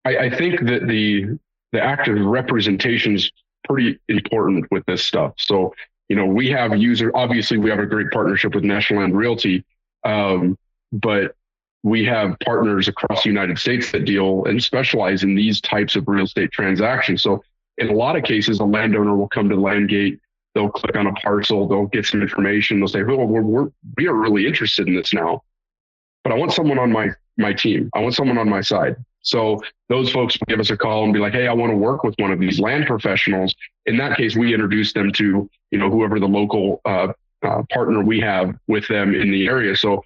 Speaker 2: I, I think that the the active representation is pretty important with this stuff. So you know, we have user, obviously we have a great partnership with National Land Realty, um, but we have partners across the United States that deal and specialize in these types of real estate transactions. So in a lot of cases, a landowner will come to Landgate, they'll click on a parcel, they'll get some information, they'll say, "Oh, we're, we're we are really interested in this now, but I want someone on my my team. I want someone on my side." So those folks give us a call and be like, Hey, I want to work with one of these land professionals. In that case, we introduce them to, you know, whoever the local uh, uh, partner we have with them in the area. So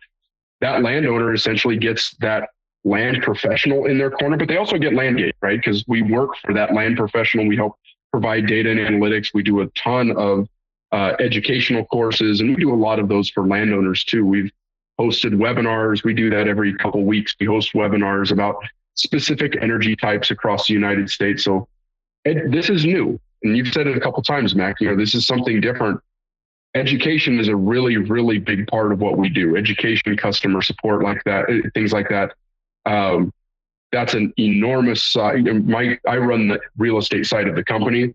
Speaker 2: that landowner essentially gets that land professional in their corner, but they also get Landgate, right? Because we work for that land professional. We help provide data and analytics. We do a ton of uh, educational courses, and we do a lot of those for landowners too. We've hosted webinars. We do that every couple weeks. We host webinars about specific energy types across the United States. So ed- this is new, and you've said it a couple times, Mac. You know, this is something different. Education is a really, really big part of what we do. Education, customer support, like that, eh, things like that. Um, that's an enormous side. My, I run the real estate side of the company.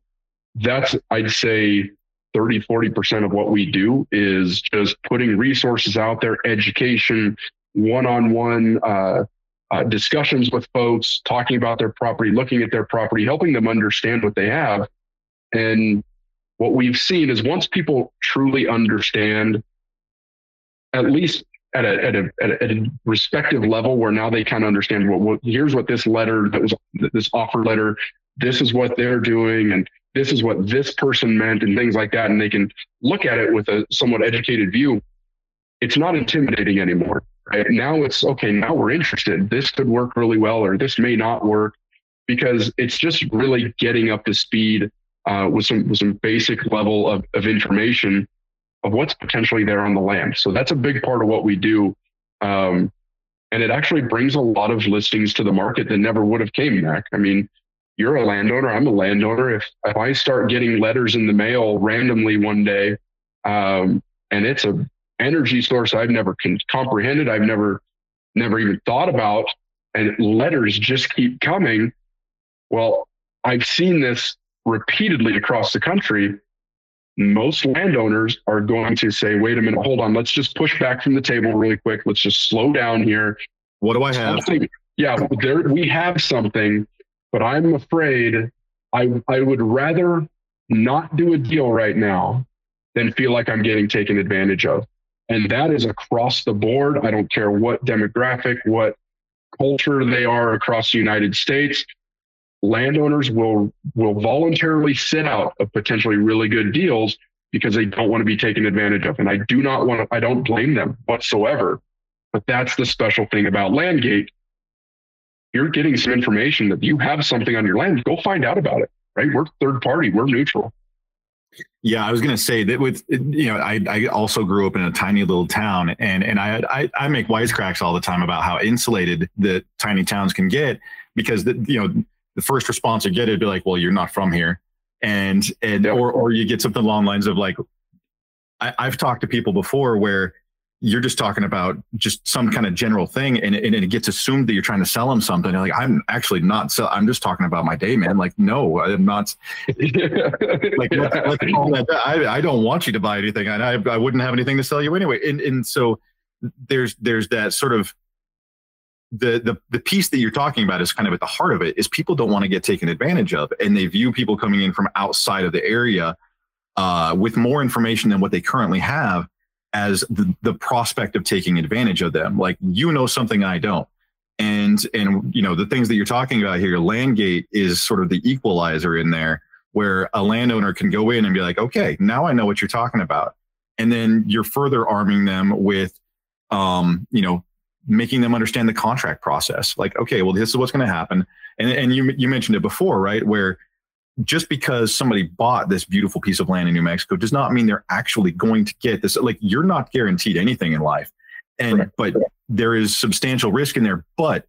Speaker 2: That's, I'd say, 30, 40% of what we do is just putting resources out there, education, one on one Uh, discussions with folks, talking about their property, looking at their property, helping them understand what they have. And what we've seen is once people truly understand, at least at a, at a, at a, at a respective level where now they kind of understand what, what here's what this letter that was this offer letter this is what they're doing and this is what this person meant and things like that. And they can look at it with a somewhat educated view. It's not intimidating anymore now it's okay now we're interested this could work really well or this may not work because it's just really getting up to speed uh, with some with some basic level of, of information of what's potentially there on the land. So that's a big part of what we do. Um, and it actually brings a lot of listings to the market that never would have came back. I mean, you're a landowner. I'm a landowner. If, if I start getting letters in the mail randomly one day, um, and it's a energy source I've never con- comprehended, I've never, never even thought about, and letters just keep coming. Well, I've seen this repeatedly across the country most landowners are going to say, wait a minute, hold on, let's just push back from the table really quick. Let's just slow down here.
Speaker 1: What do I have?
Speaker 2: Something, yeah, there we have something, but I'm afraid I I would rather not do a deal right now than feel like I'm getting taken advantage of. And that is across the board. I don't care what demographic, what culture they are across the United States landowners will will voluntarily sit out of potentially really good deals because they don't want to be taken advantage of. And I do not want to, I don't blame them whatsoever. But that's the special thing about Landgate. You're getting some information that you have something on your land. Go find out about it, right? We're third party, we're neutral.
Speaker 1: Yeah, I was going to say that with you know I, I also grew up in a tiny little town and and I, I I make wisecracks all the time about how insulated the tiny towns can get because the, you know the first response you get it'd be like, well, you're not from here. And and or or you get something along lines of like I, I've talked to people before where you're just talking about just some kind of general thing and, and it gets assumed that you're trying to sell them something. You're like, I'm actually not sell I'm just talking about my day, man. Like, no, I'm not like let's, let's I, I don't want you to buy anything. And I, I wouldn't have anything to sell you anyway. And and so there's there's that sort of the, the the piece that you're talking about is kind of at the heart of it is people don't want to get taken advantage of and they view people coming in from outside of the area uh, with more information than what they currently have as the, the prospect of taking advantage of them like you know something i don't and and you know the things that you're talking about here landgate is sort of the equalizer in there where a landowner can go in and be like okay now i know what you're talking about and then you're further arming them with um, you know making them understand the contract process. Like, okay, well, this is what's going to happen. And, and you, you mentioned it before, right? Where just because somebody bought this beautiful piece of land in New Mexico does not mean they're actually going to get this. Like, you're not guaranteed anything in life. And, but there is substantial risk in there, but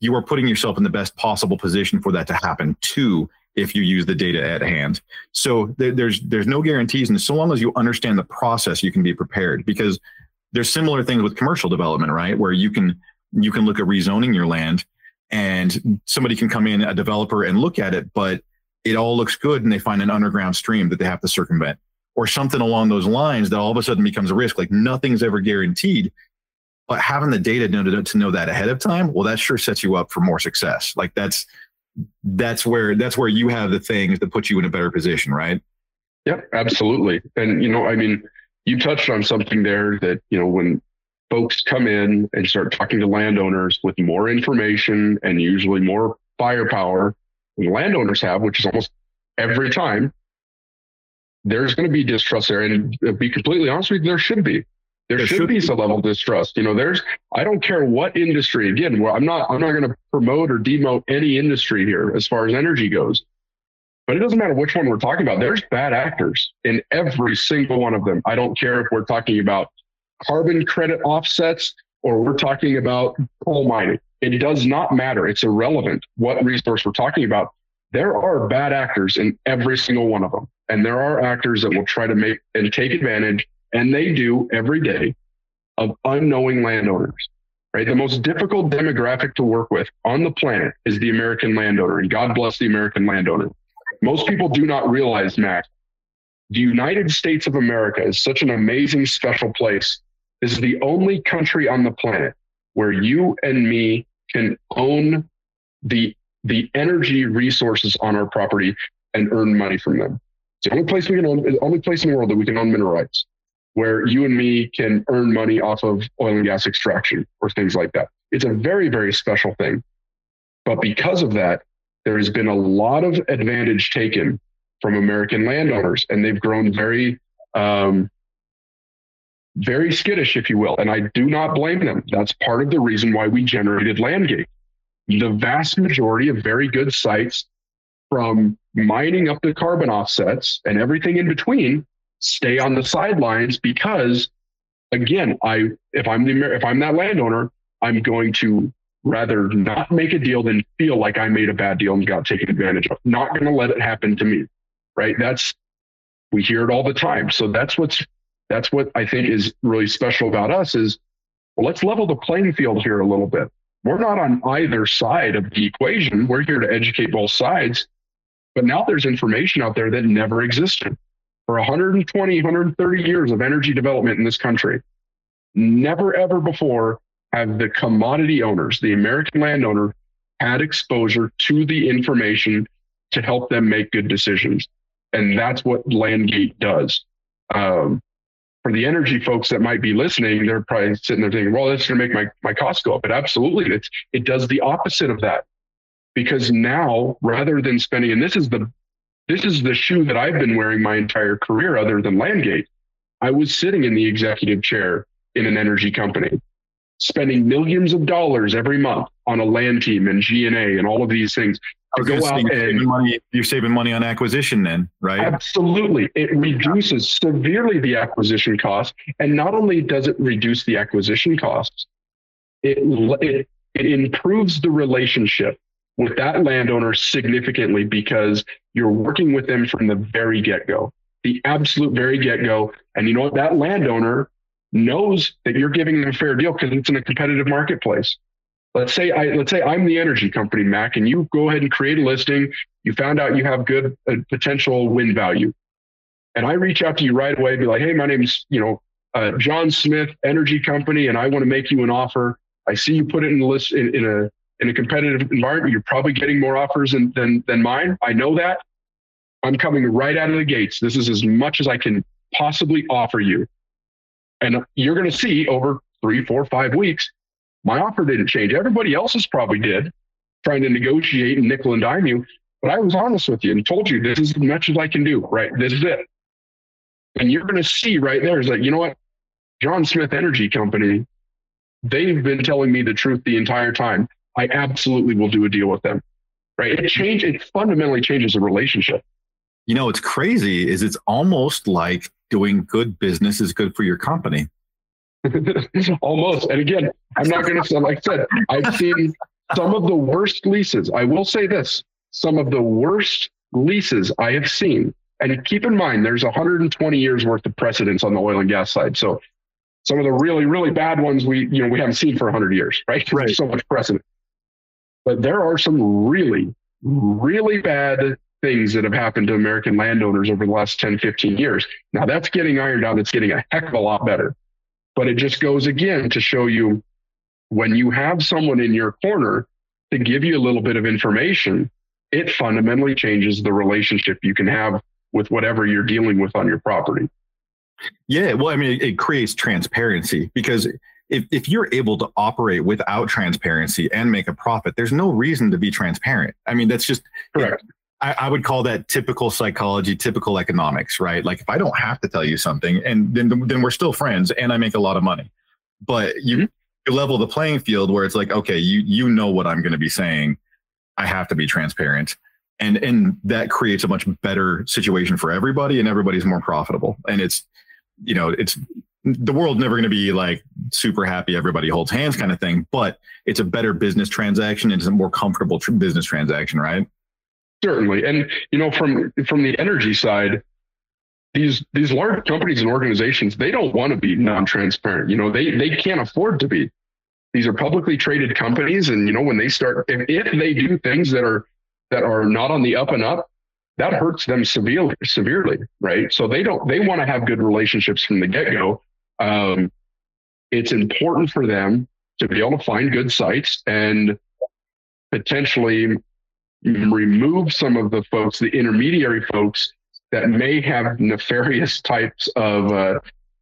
Speaker 1: you are putting yourself in the best possible position for that to happen too if you use the data at hand. So there, there's there's no guarantees, and so long as you understand the process, you can be prepared. Because there's similar things with commercial development, right? Where you can you can look at rezoning your land and somebody can come in, a developer, and look at it, but it all looks good and they find an underground stream that they have to circumvent or something along those lines that all of a sudden becomes a risk. Like nothing's ever guaranteed. But having the data to know, that ahead of time, well, that sure sets you up for more success. Like that's that's where that's where you have the things that put you in a better position, right?
Speaker 2: Yep, absolutely. And you know, I mean, you touched on something there that you know when folks come in and start talking to landowners with more information and usually more firepower landowners have, which is almost every time, there's going to be distrust there. And to be completely honest with you, there should be. There, there should, should, be some level of distrust. You know, there's I don't care what industry. Again, I'm not I'm not going to promote or demote any industry here as far as energy goes. But it doesn't matter which one we're talking about. There's bad actors in every single one of them. I don't care if we're talking about carbon credit offsets or we're talking about coal mining. It does not matter. It's irrelevant what resource we're talking about. There are bad actors in every single one of them. And there are actors that will try to make and take advantage, and they do every day, of unknowing landowners. Right? The most difficult demographic to work with on the planet is the American landowner, and God bless the American landowner. Most people do not realize, Mac, the United States of America is such an amazing, special place this is the only country on the planet where you and me can own the the energy resources on our property and earn money from them. It's the only place we can own, the only place in the world that we can own mineral rights, where you and me can earn money off of oil and gas extraction or things like that. It's a very, very special thing. But because of that, there has been a lot of advantage taken from American landowners, and they've grown very um, very skittish, if you will. And I do not blame them. That's part of the reason why we generated Landgate. The vast majority of very good sites from mining up the carbon offsets and everything in between stay on the sidelines because again, I if I'm the if I'm that landowner, I'm going to rather not make a deal than feel like I made a bad deal and got taken advantage of. Not going to let it happen to me. Right? That's we hear it all the time. So that's what's that's what I think is really special about us is well, let's level the playing field here a little bit. We're not on either side of the equation. We're here to educate both sides. But now there's information out there that never existed. For 120, 130 years of energy development in this country, never ever before have the commodity owners, the American landowner, had exposure to the information to help them make good decisions. And that's what Landgate does. Um, for the energy folks that might be listening, they're probably sitting there thinking, well, that's going to make my, my costs go up. But absolutely, it's, it does the opposite of that. Because now, rather than spending, and this is the this is the shoe that I've been wearing my entire career, other than Landgate. I was sitting in the executive chair in an energy company, spending millions of dollars every month on a land team and G and A and all of these things
Speaker 1: go out you're and saving money, you're saving money on acquisition then, right?
Speaker 2: Absolutely. It reduces severely the acquisition cost. And not only does it reduce the acquisition costs, it, it, it improves the relationship with that landowner significantly because you're working with them from the very get go, the absolute very get go. And you know what? That landowner knows that you're giving them a fair deal because it's in a competitive marketplace. Let's say I let's say I'm the energy company, Mac, and you go ahead and create a listing. You found out you have good uh, potential wind value, and I reach out to you right away, be like, "Hey, my name's you know uh, John Smith, Energy Company, and I want to make you an offer. I see you put it in the list in, in a in a competitive environment. You're probably getting more offers than, than than mine. I know that. I'm coming right out of the gates. This is as much as I can possibly offer you, and you're going to see over three, four, five weeks my offer didn't change. Everybody else's probably did, trying to negotiate and nickel and dime you. But I was honest with you and told you this is as much as I can do. Right, this is it. And you're going to see right there is that you know what, John Smith Energy Company, they've been telling me the truth the entire time. I absolutely will do a deal with them. Right, it change it fundamentally changes the relationship.
Speaker 1: You know, what's crazy is it's almost like doing good business is good for your company.
Speaker 2: Almost. And again, I'm not going to, say, like I said, I've seen some of the worst leases. I will say this some of the worst leases I have seen. And keep in mind, there's 120 years worth of precedence on the oil and gas side. So some of the really, really bad ones we, you know, we haven't seen for 100 years, right?
Speaker 1: right.
Speaker 2: There's so much precedent. But there are some really, really bad things that have happened to American landowners over the last 10, 15 years. Now that's getting ironed out. It's getting a heck of a lot better. But it just goes again to show you when you have someone in your corner to give you a little bit of information, it fundamentally changes the relationship you can have with whatever you're dealing with on your property.
Speaker 1: Yeah, well, I mean, it, it creates transparency because if, if you're able to operate without transparency and make a profit, there's no reason to be transparent. I mean, that's just
Speaker 2: correct.
Speaker 1: I, I, would call that typical psychology, typical economics, right? Like if I don't have to tell you something, and then then we're still friends, and I make a lot of money, but you, mm-hmm. you level the playing field where it's like, okay, you you know what I'm going to be saying, I have to be transparent, and and that creates a much better situation for everybody, and everybody's more profitable, and it's you know it's the world never going to be like super happy everybody holds hands kind of thing but it's a better business transaction and it's a more comfortable tr- business transaction right
Speaker 2: certainly. And you know from from the energy side these these large companies and organizations they don't want to be non-transparent. You know they they can't afford to be. These are publicly traded companies and you know when they start if, if they do things that are that are not on the up and up that hurts them severely severely right? So they don't they want to have good relationships from the get-go. Um, it's important for them to be able to find good sites and potentially remove some of the folks, the intermediary folks that may have nefarious types of, uh,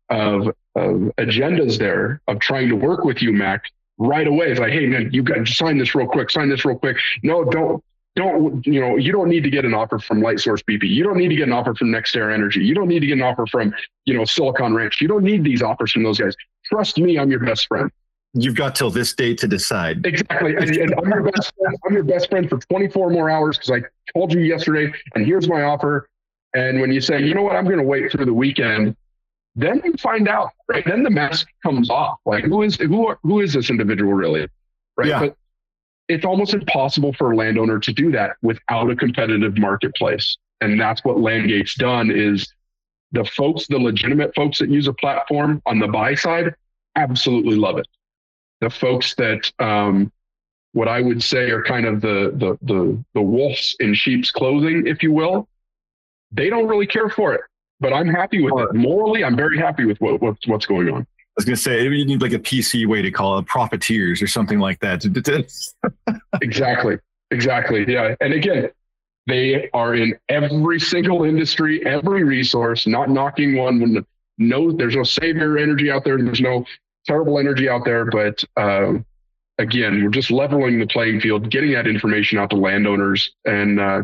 Speaker 2: of, of agendas there of trying to work with you, Mac, right away. It's like, hey man, you got to sign this real quick, sign this real quick. No, don't don't you know you don't need to get an offer from lightsource bp you don't need to get an offer from NextEra energy. You don't need to get an offer from you know silicon ranch. You don't need these offers from those guys. Trust me i'm your best friend
Speaker 1: you've got till this date to decide.
Speaker 2: Exactly. And, and i'm your best friend i'm your best friend for 24 more hours because i told you yesterday and here's my offer. And when you say you know what? I'm going to wait through the weekend then you find out right? Then the mask comes off. Like who is who who is this individual really? Right?
Speaker 1: Yeah.
Speaker 2: but it's almost impossible for a landowner to do that without a competitive marketplace. And that's what Landgate's done is the folks, the legitimate folks that use a platform on the buy side, absolutely love it. The folks that, um, what I would say are kind of the, the, the, the wolves in sheep's clothing, if you will, they don't really care for it, but I'm happy with it. Morally, I'm very happy with what, what what's going on I
Speaker 1: was gonna say you need like a PC way to call it profiteers or something like that.
Speaker 2: exactly. Exactly. Yeah. And again, they are in every single industry, every resource, not knocking one when no there's no savior energy out there, there's no terrible energy out there, but um, again, we're just leveling the playing field, getting that information out to landowners and uh,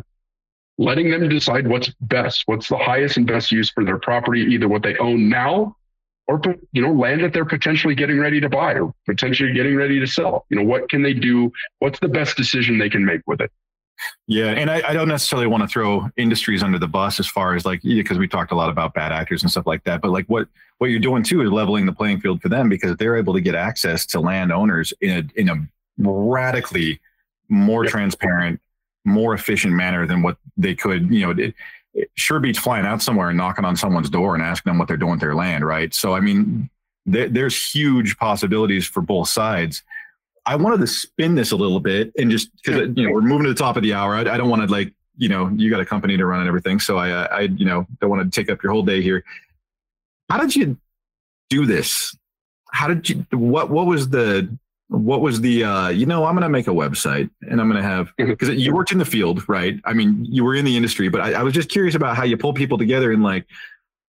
Speaker 2: letting them decide what's best, what's the highest and best use for their property, either what they own now or you know land that they're potentially getting ready to buy or potentially getting ready to sell. You know what can they do? What's the best decision they can make with it
Speaker 1: yeah and i, I don't necessarily want to throw industries under the bus as far as like because we talked a lot about bad actors and stuff like that but like what what you're doing too is leveling the playing field for them because they're able to get access to landowners in a in a radically more yep. transparent more efficient manner than what they could you know it, sure beats flying out somewhere and knocking on someone's door and asking them what they're doing with their land, right? So, I mean, there, there's huge possibilities for both sides. I wanted to spin this a little bit and just because you know we're moving to the top of the hour. I, I don't want to like you know you got a company to run and everything, so I I you know don't want to take up your whole day here. How did you do this? How did you what what was the what was the uh, you know i'm going to make a website and i'm going to have because mm-hmm. you worked in the field right i mean you were in the industry but I, I was just curious about how you pull people together and like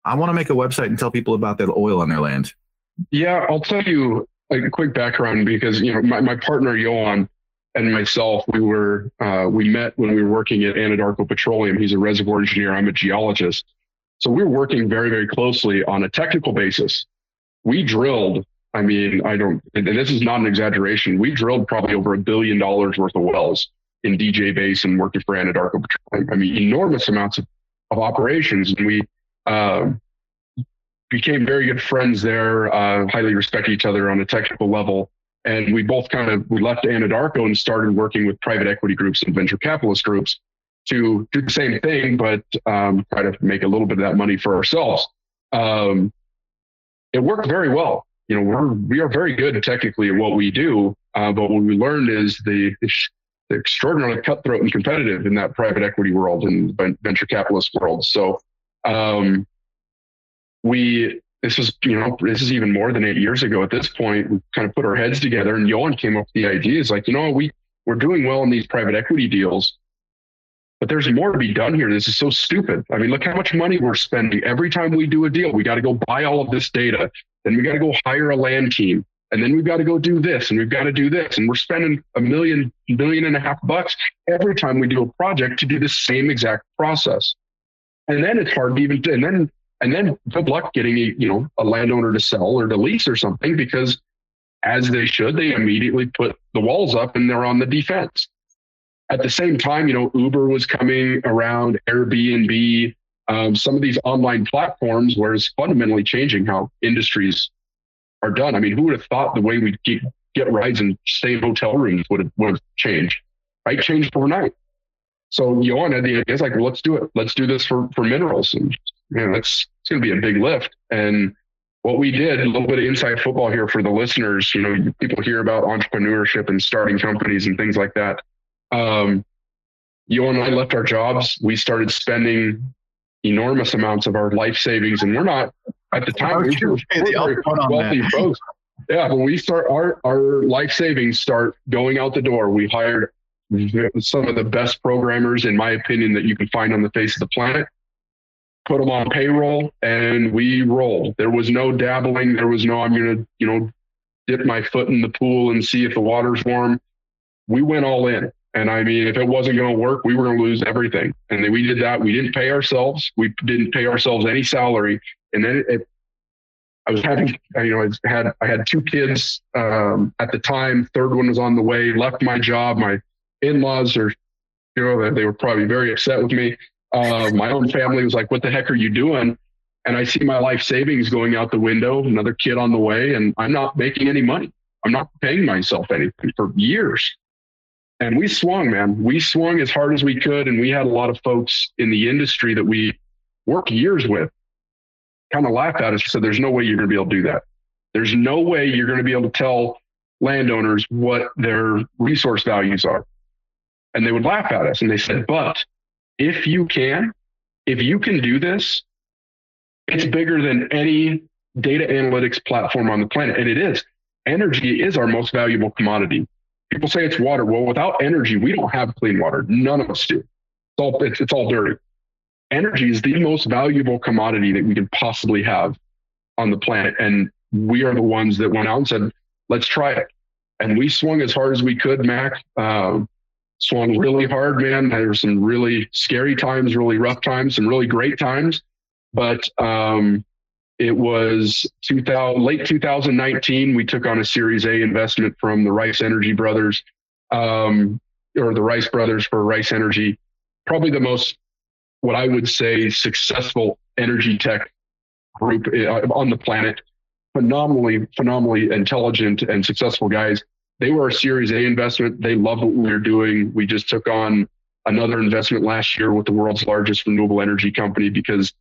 Speaker 1: i want to make a website and tell people about that oil on their land
Speaker 2: yeah i'll tell you a quick background because you know my, my partner Johan and myself we were uh, we met when we were working at anadarko petroleum he's a reservoir engineer i'm a geologist so we were working very very closely on a technical basis we drilled I mean, I don't, and this is not an exaggeration. We drilled probably over a billion dollars worth of wells in DJ Basin working for Anadarko Petroleum. I mean, enormous amounts of, of operations. And we uh, became very good friends there, uh, highly respect each other on a technical level. And we both kind of, we left Anadarko and started working with private equity groups and venture capitalist groups to do the same thing, but um, try to make a little bit of that money for ourselves. Um, it worked very well you know, we're, we are very good technically at what we do. Uh, but what we learned is the, the extraordinarily cutthroat and competitive in that private equity world and venture capitalist world. So, um, we, this was, you know, this is even more than eight years ago at this point. We kind of put our heads together and Johan came up with the idea is like, you know, we, we're doing well in these private equity deals, but there's more to be done here. This is so stupid. I mean, look how much money we're spending every time we do a deal. We got to go buy all of this data. Then we got to go hire a land team. and then we've got to go do this and we've got to do this and we're spending a million million and a half bucks every time we do a project to do the same exact process and then it's hard to even and then and then good luck getting a, you know a landowner to sell or to lease or something because as they should they immediately put the walls up and they're on the defense at the same time you know uber was coming around airbnb um, some of these online platforms where it's fundamentally changing how industries are done. I mean, who would have thought the way we get, get rides and stay in hotel rooms would have, would have changed, right? Changed overnight. So Johan had the idea, like, well, let's do it. Let's do this for, for minerals. And man, that's, it's going to be a big lift. And what we did, a little bit of inside football here for the listeners, you know, people hear about entrepreneurship and starting companies and things like that. Um, Johan and I left our jobs. We started spending enormous amounts of our life savings, and we're not at the time, we were, we're wealthy folks. Yeah, when we start our our life savings start going out the door, we hired some of the best programmers, in my opinion, that you can find on the face of the planet. Put them on payroll, and we rolled. There was no dabbling. There was no I'm going to you know dip my foot in the pool and see if the water's warm. We went all in. And I mean, if it wasn't going to work, we were going to lose everything. And we did that. We didn't pay ourselves. We didn't pay ourselves any salary and then it, I was having, you know, I had I had two kids um, at the time. Third one was on the way. Left my job. My in-laws are, you know, they were probably very upset with me. Uh, my own family was like, "What the heck are you doing?" And I see my life savings going out the window. Another kid on the way, and I'm not making any money. I'm not paying myself anything for years. And we swung, man. We swung as hard as we could, and we had a lot of folks in the industry that we worked years with kind of laughed at us and said, There's no way you're going to be able to do that. There's no way you're going to be able to tell landowners what their resource values are. And they would laugh at us and they said, But if you can, if you can do this, it's bigger than any data analytics platform on the planet. And it is. Energy is our most valuable commodity. People say it's water. Well, without energy, we don't have clean water. None of us do. It's all, it's, it's all dirty energy is the most valuable commodity that we can possibly have on the planet. And we are the ones that went out and said, let's try it. And we swung as hard as we could, Mac. Um, swung really hard, man. There were some really scary times, really rough times, some really great times. But um, it was 2000, late 2019. We took on a Series A investment from the Rice Energy Brothers, um, or the Rice Brothers for Rice Energy. Probably the most what I would say successful energy tech group uh, on the planet. Phenomenally, phenomenally intelligent and successful guys. They were a Series A investment. They loved what we were doing. We just took on another investment last year with the world's largest renewable energy company because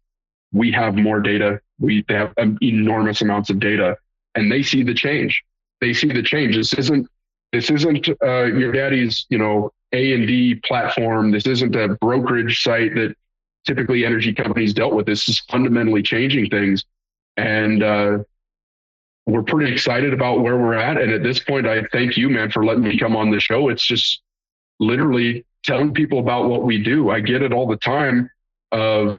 Speaker 2: we have more data. We have enormous amounts of data, and they see the change. They see the change. This isn't this isn't uh, your daddy's you know A and D platform. This isn't a brokerage site that typically energy companies dealt with. This is fundamentally changing things. And uh, we're pretty excited about where we're at. And at this point, I thank you, man, for letting me come on the show. It's just literally telling people about what we do. I get it all the time of,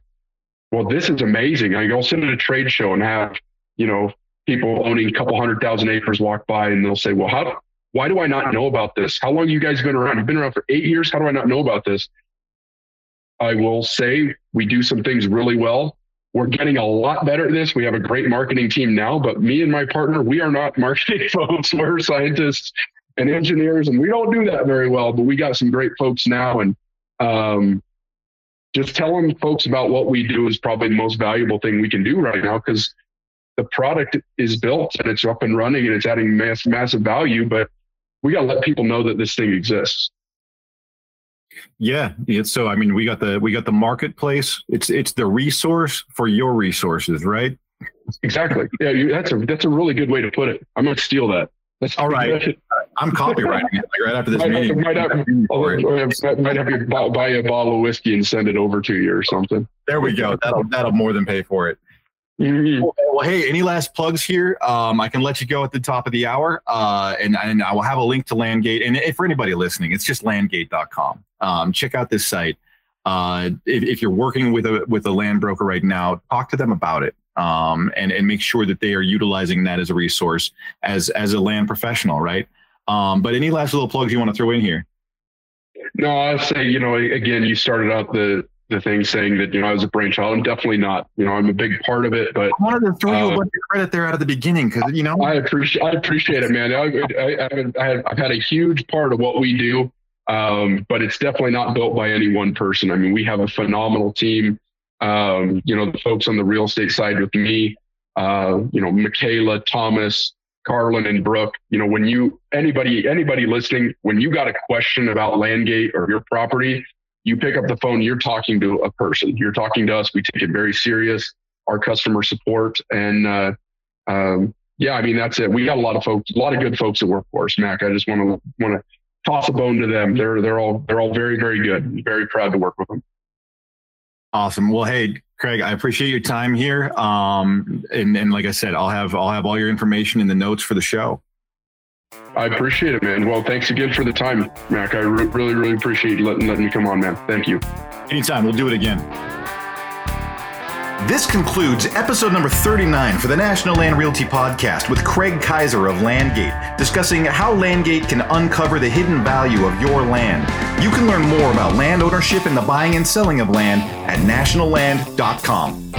Speaker 2: well, this is amazing. I go sit at a trade show and have, you know, people owning a couple hundred thousand acres walk by and they'll say, well, how, why do I not know about this? How long you guys been around? You've been around for eight years. How do I not know about this? I will say we do some things really well. We're getting a lot better at this. We have a great marketing team now, but me and my partner, we are not marketing folks. We're scientists and engineers, and we don't do that very well, but we got some great folks now. And um, just telling folks about what we do is probably the most valuable thing we can do right now because the product is built and it's up and running and it's adding mass, massive value, but we got to let people know that this thing exists.
Speaker 1: Yeah, so I mean, we got the we got the marketplace. It's it's the resource for your resources, right?
Speaker 2: Exactly. Yeah, you, that's a that's a really good way to put it. I'm gonna steal that. That's
Speaker 1: all right. I'm copyrighting it like right after this
Speaker 2: might
Speaker 1: meeting.
Speaker 2: Have, might, have, might have you buy, buy a bottle of whiskey and send it over to you or something.
Speaker 1: There we go. That'll that'll more than pay for it. Mm-hmm. Well, hey, any last plugs here? Um, I can let you go at the top of the hour, uh, and, and I will have a link to Landgate. And if for anybody listening, it's just landgate.com. Um, check out this site. Uh, if, if, you're working with a with a land broker right now, talk to them about it. um, and and make sure that they are utilizing that as a resource as as a land professional, right? Um, but any last little plugs you want to throw in here?
Speaker 2: No, I'll say you know again, you started out the the thing saying that you know I was a brainchild. I'm definitely not. You know, I'm a big part of it, but
Speaker 1: I wanted to throw uh, you a uh, bunch of credit there out of the beginning because you know
Speaker 2: I appreciate I appreciate it, man. I, I, I, have, I've had a huge part of what we do, um, but it's definitely not built by any one person. I mean, we have a phenomenal team. Um, you know, the folks on the real estate side with me, uh, you know, Michaela, Thomas, Carlin, and Brooke. You know, when you anybody anybody listening, when you got a question about Landgate or your property, you pick up the phone. You're talking to a person. You're talking to us. We take it very serious. Our customer support and uh, um, yeah, I mean that's it. We got a lot of folks, a lot of good folks for us, Mac. I just want to want to toss a bone to them. They're they're all they're all very very good. Very proud to work with them.
Speaker 1: Awesome. Well, hey, Craig, I appreciate your time here. Um, and, and like I said, I'll have I'll have all your information in the notes for the show.
Speaker 2: I appreciate it, man. Well, thanks again for the time, Mac. I re- really, really appreciate you letting, letting me come on, man. Thank you.
Speaker 1: Anytime. We'll do it again. This concludes episode number 39 for the National Land Realty Podcast with Craig Kaiser of Landgate, discussing how Landgate can uncover the hidden value of your land. You can learn more about land ownership and the buying and selling of land at nationalland.com.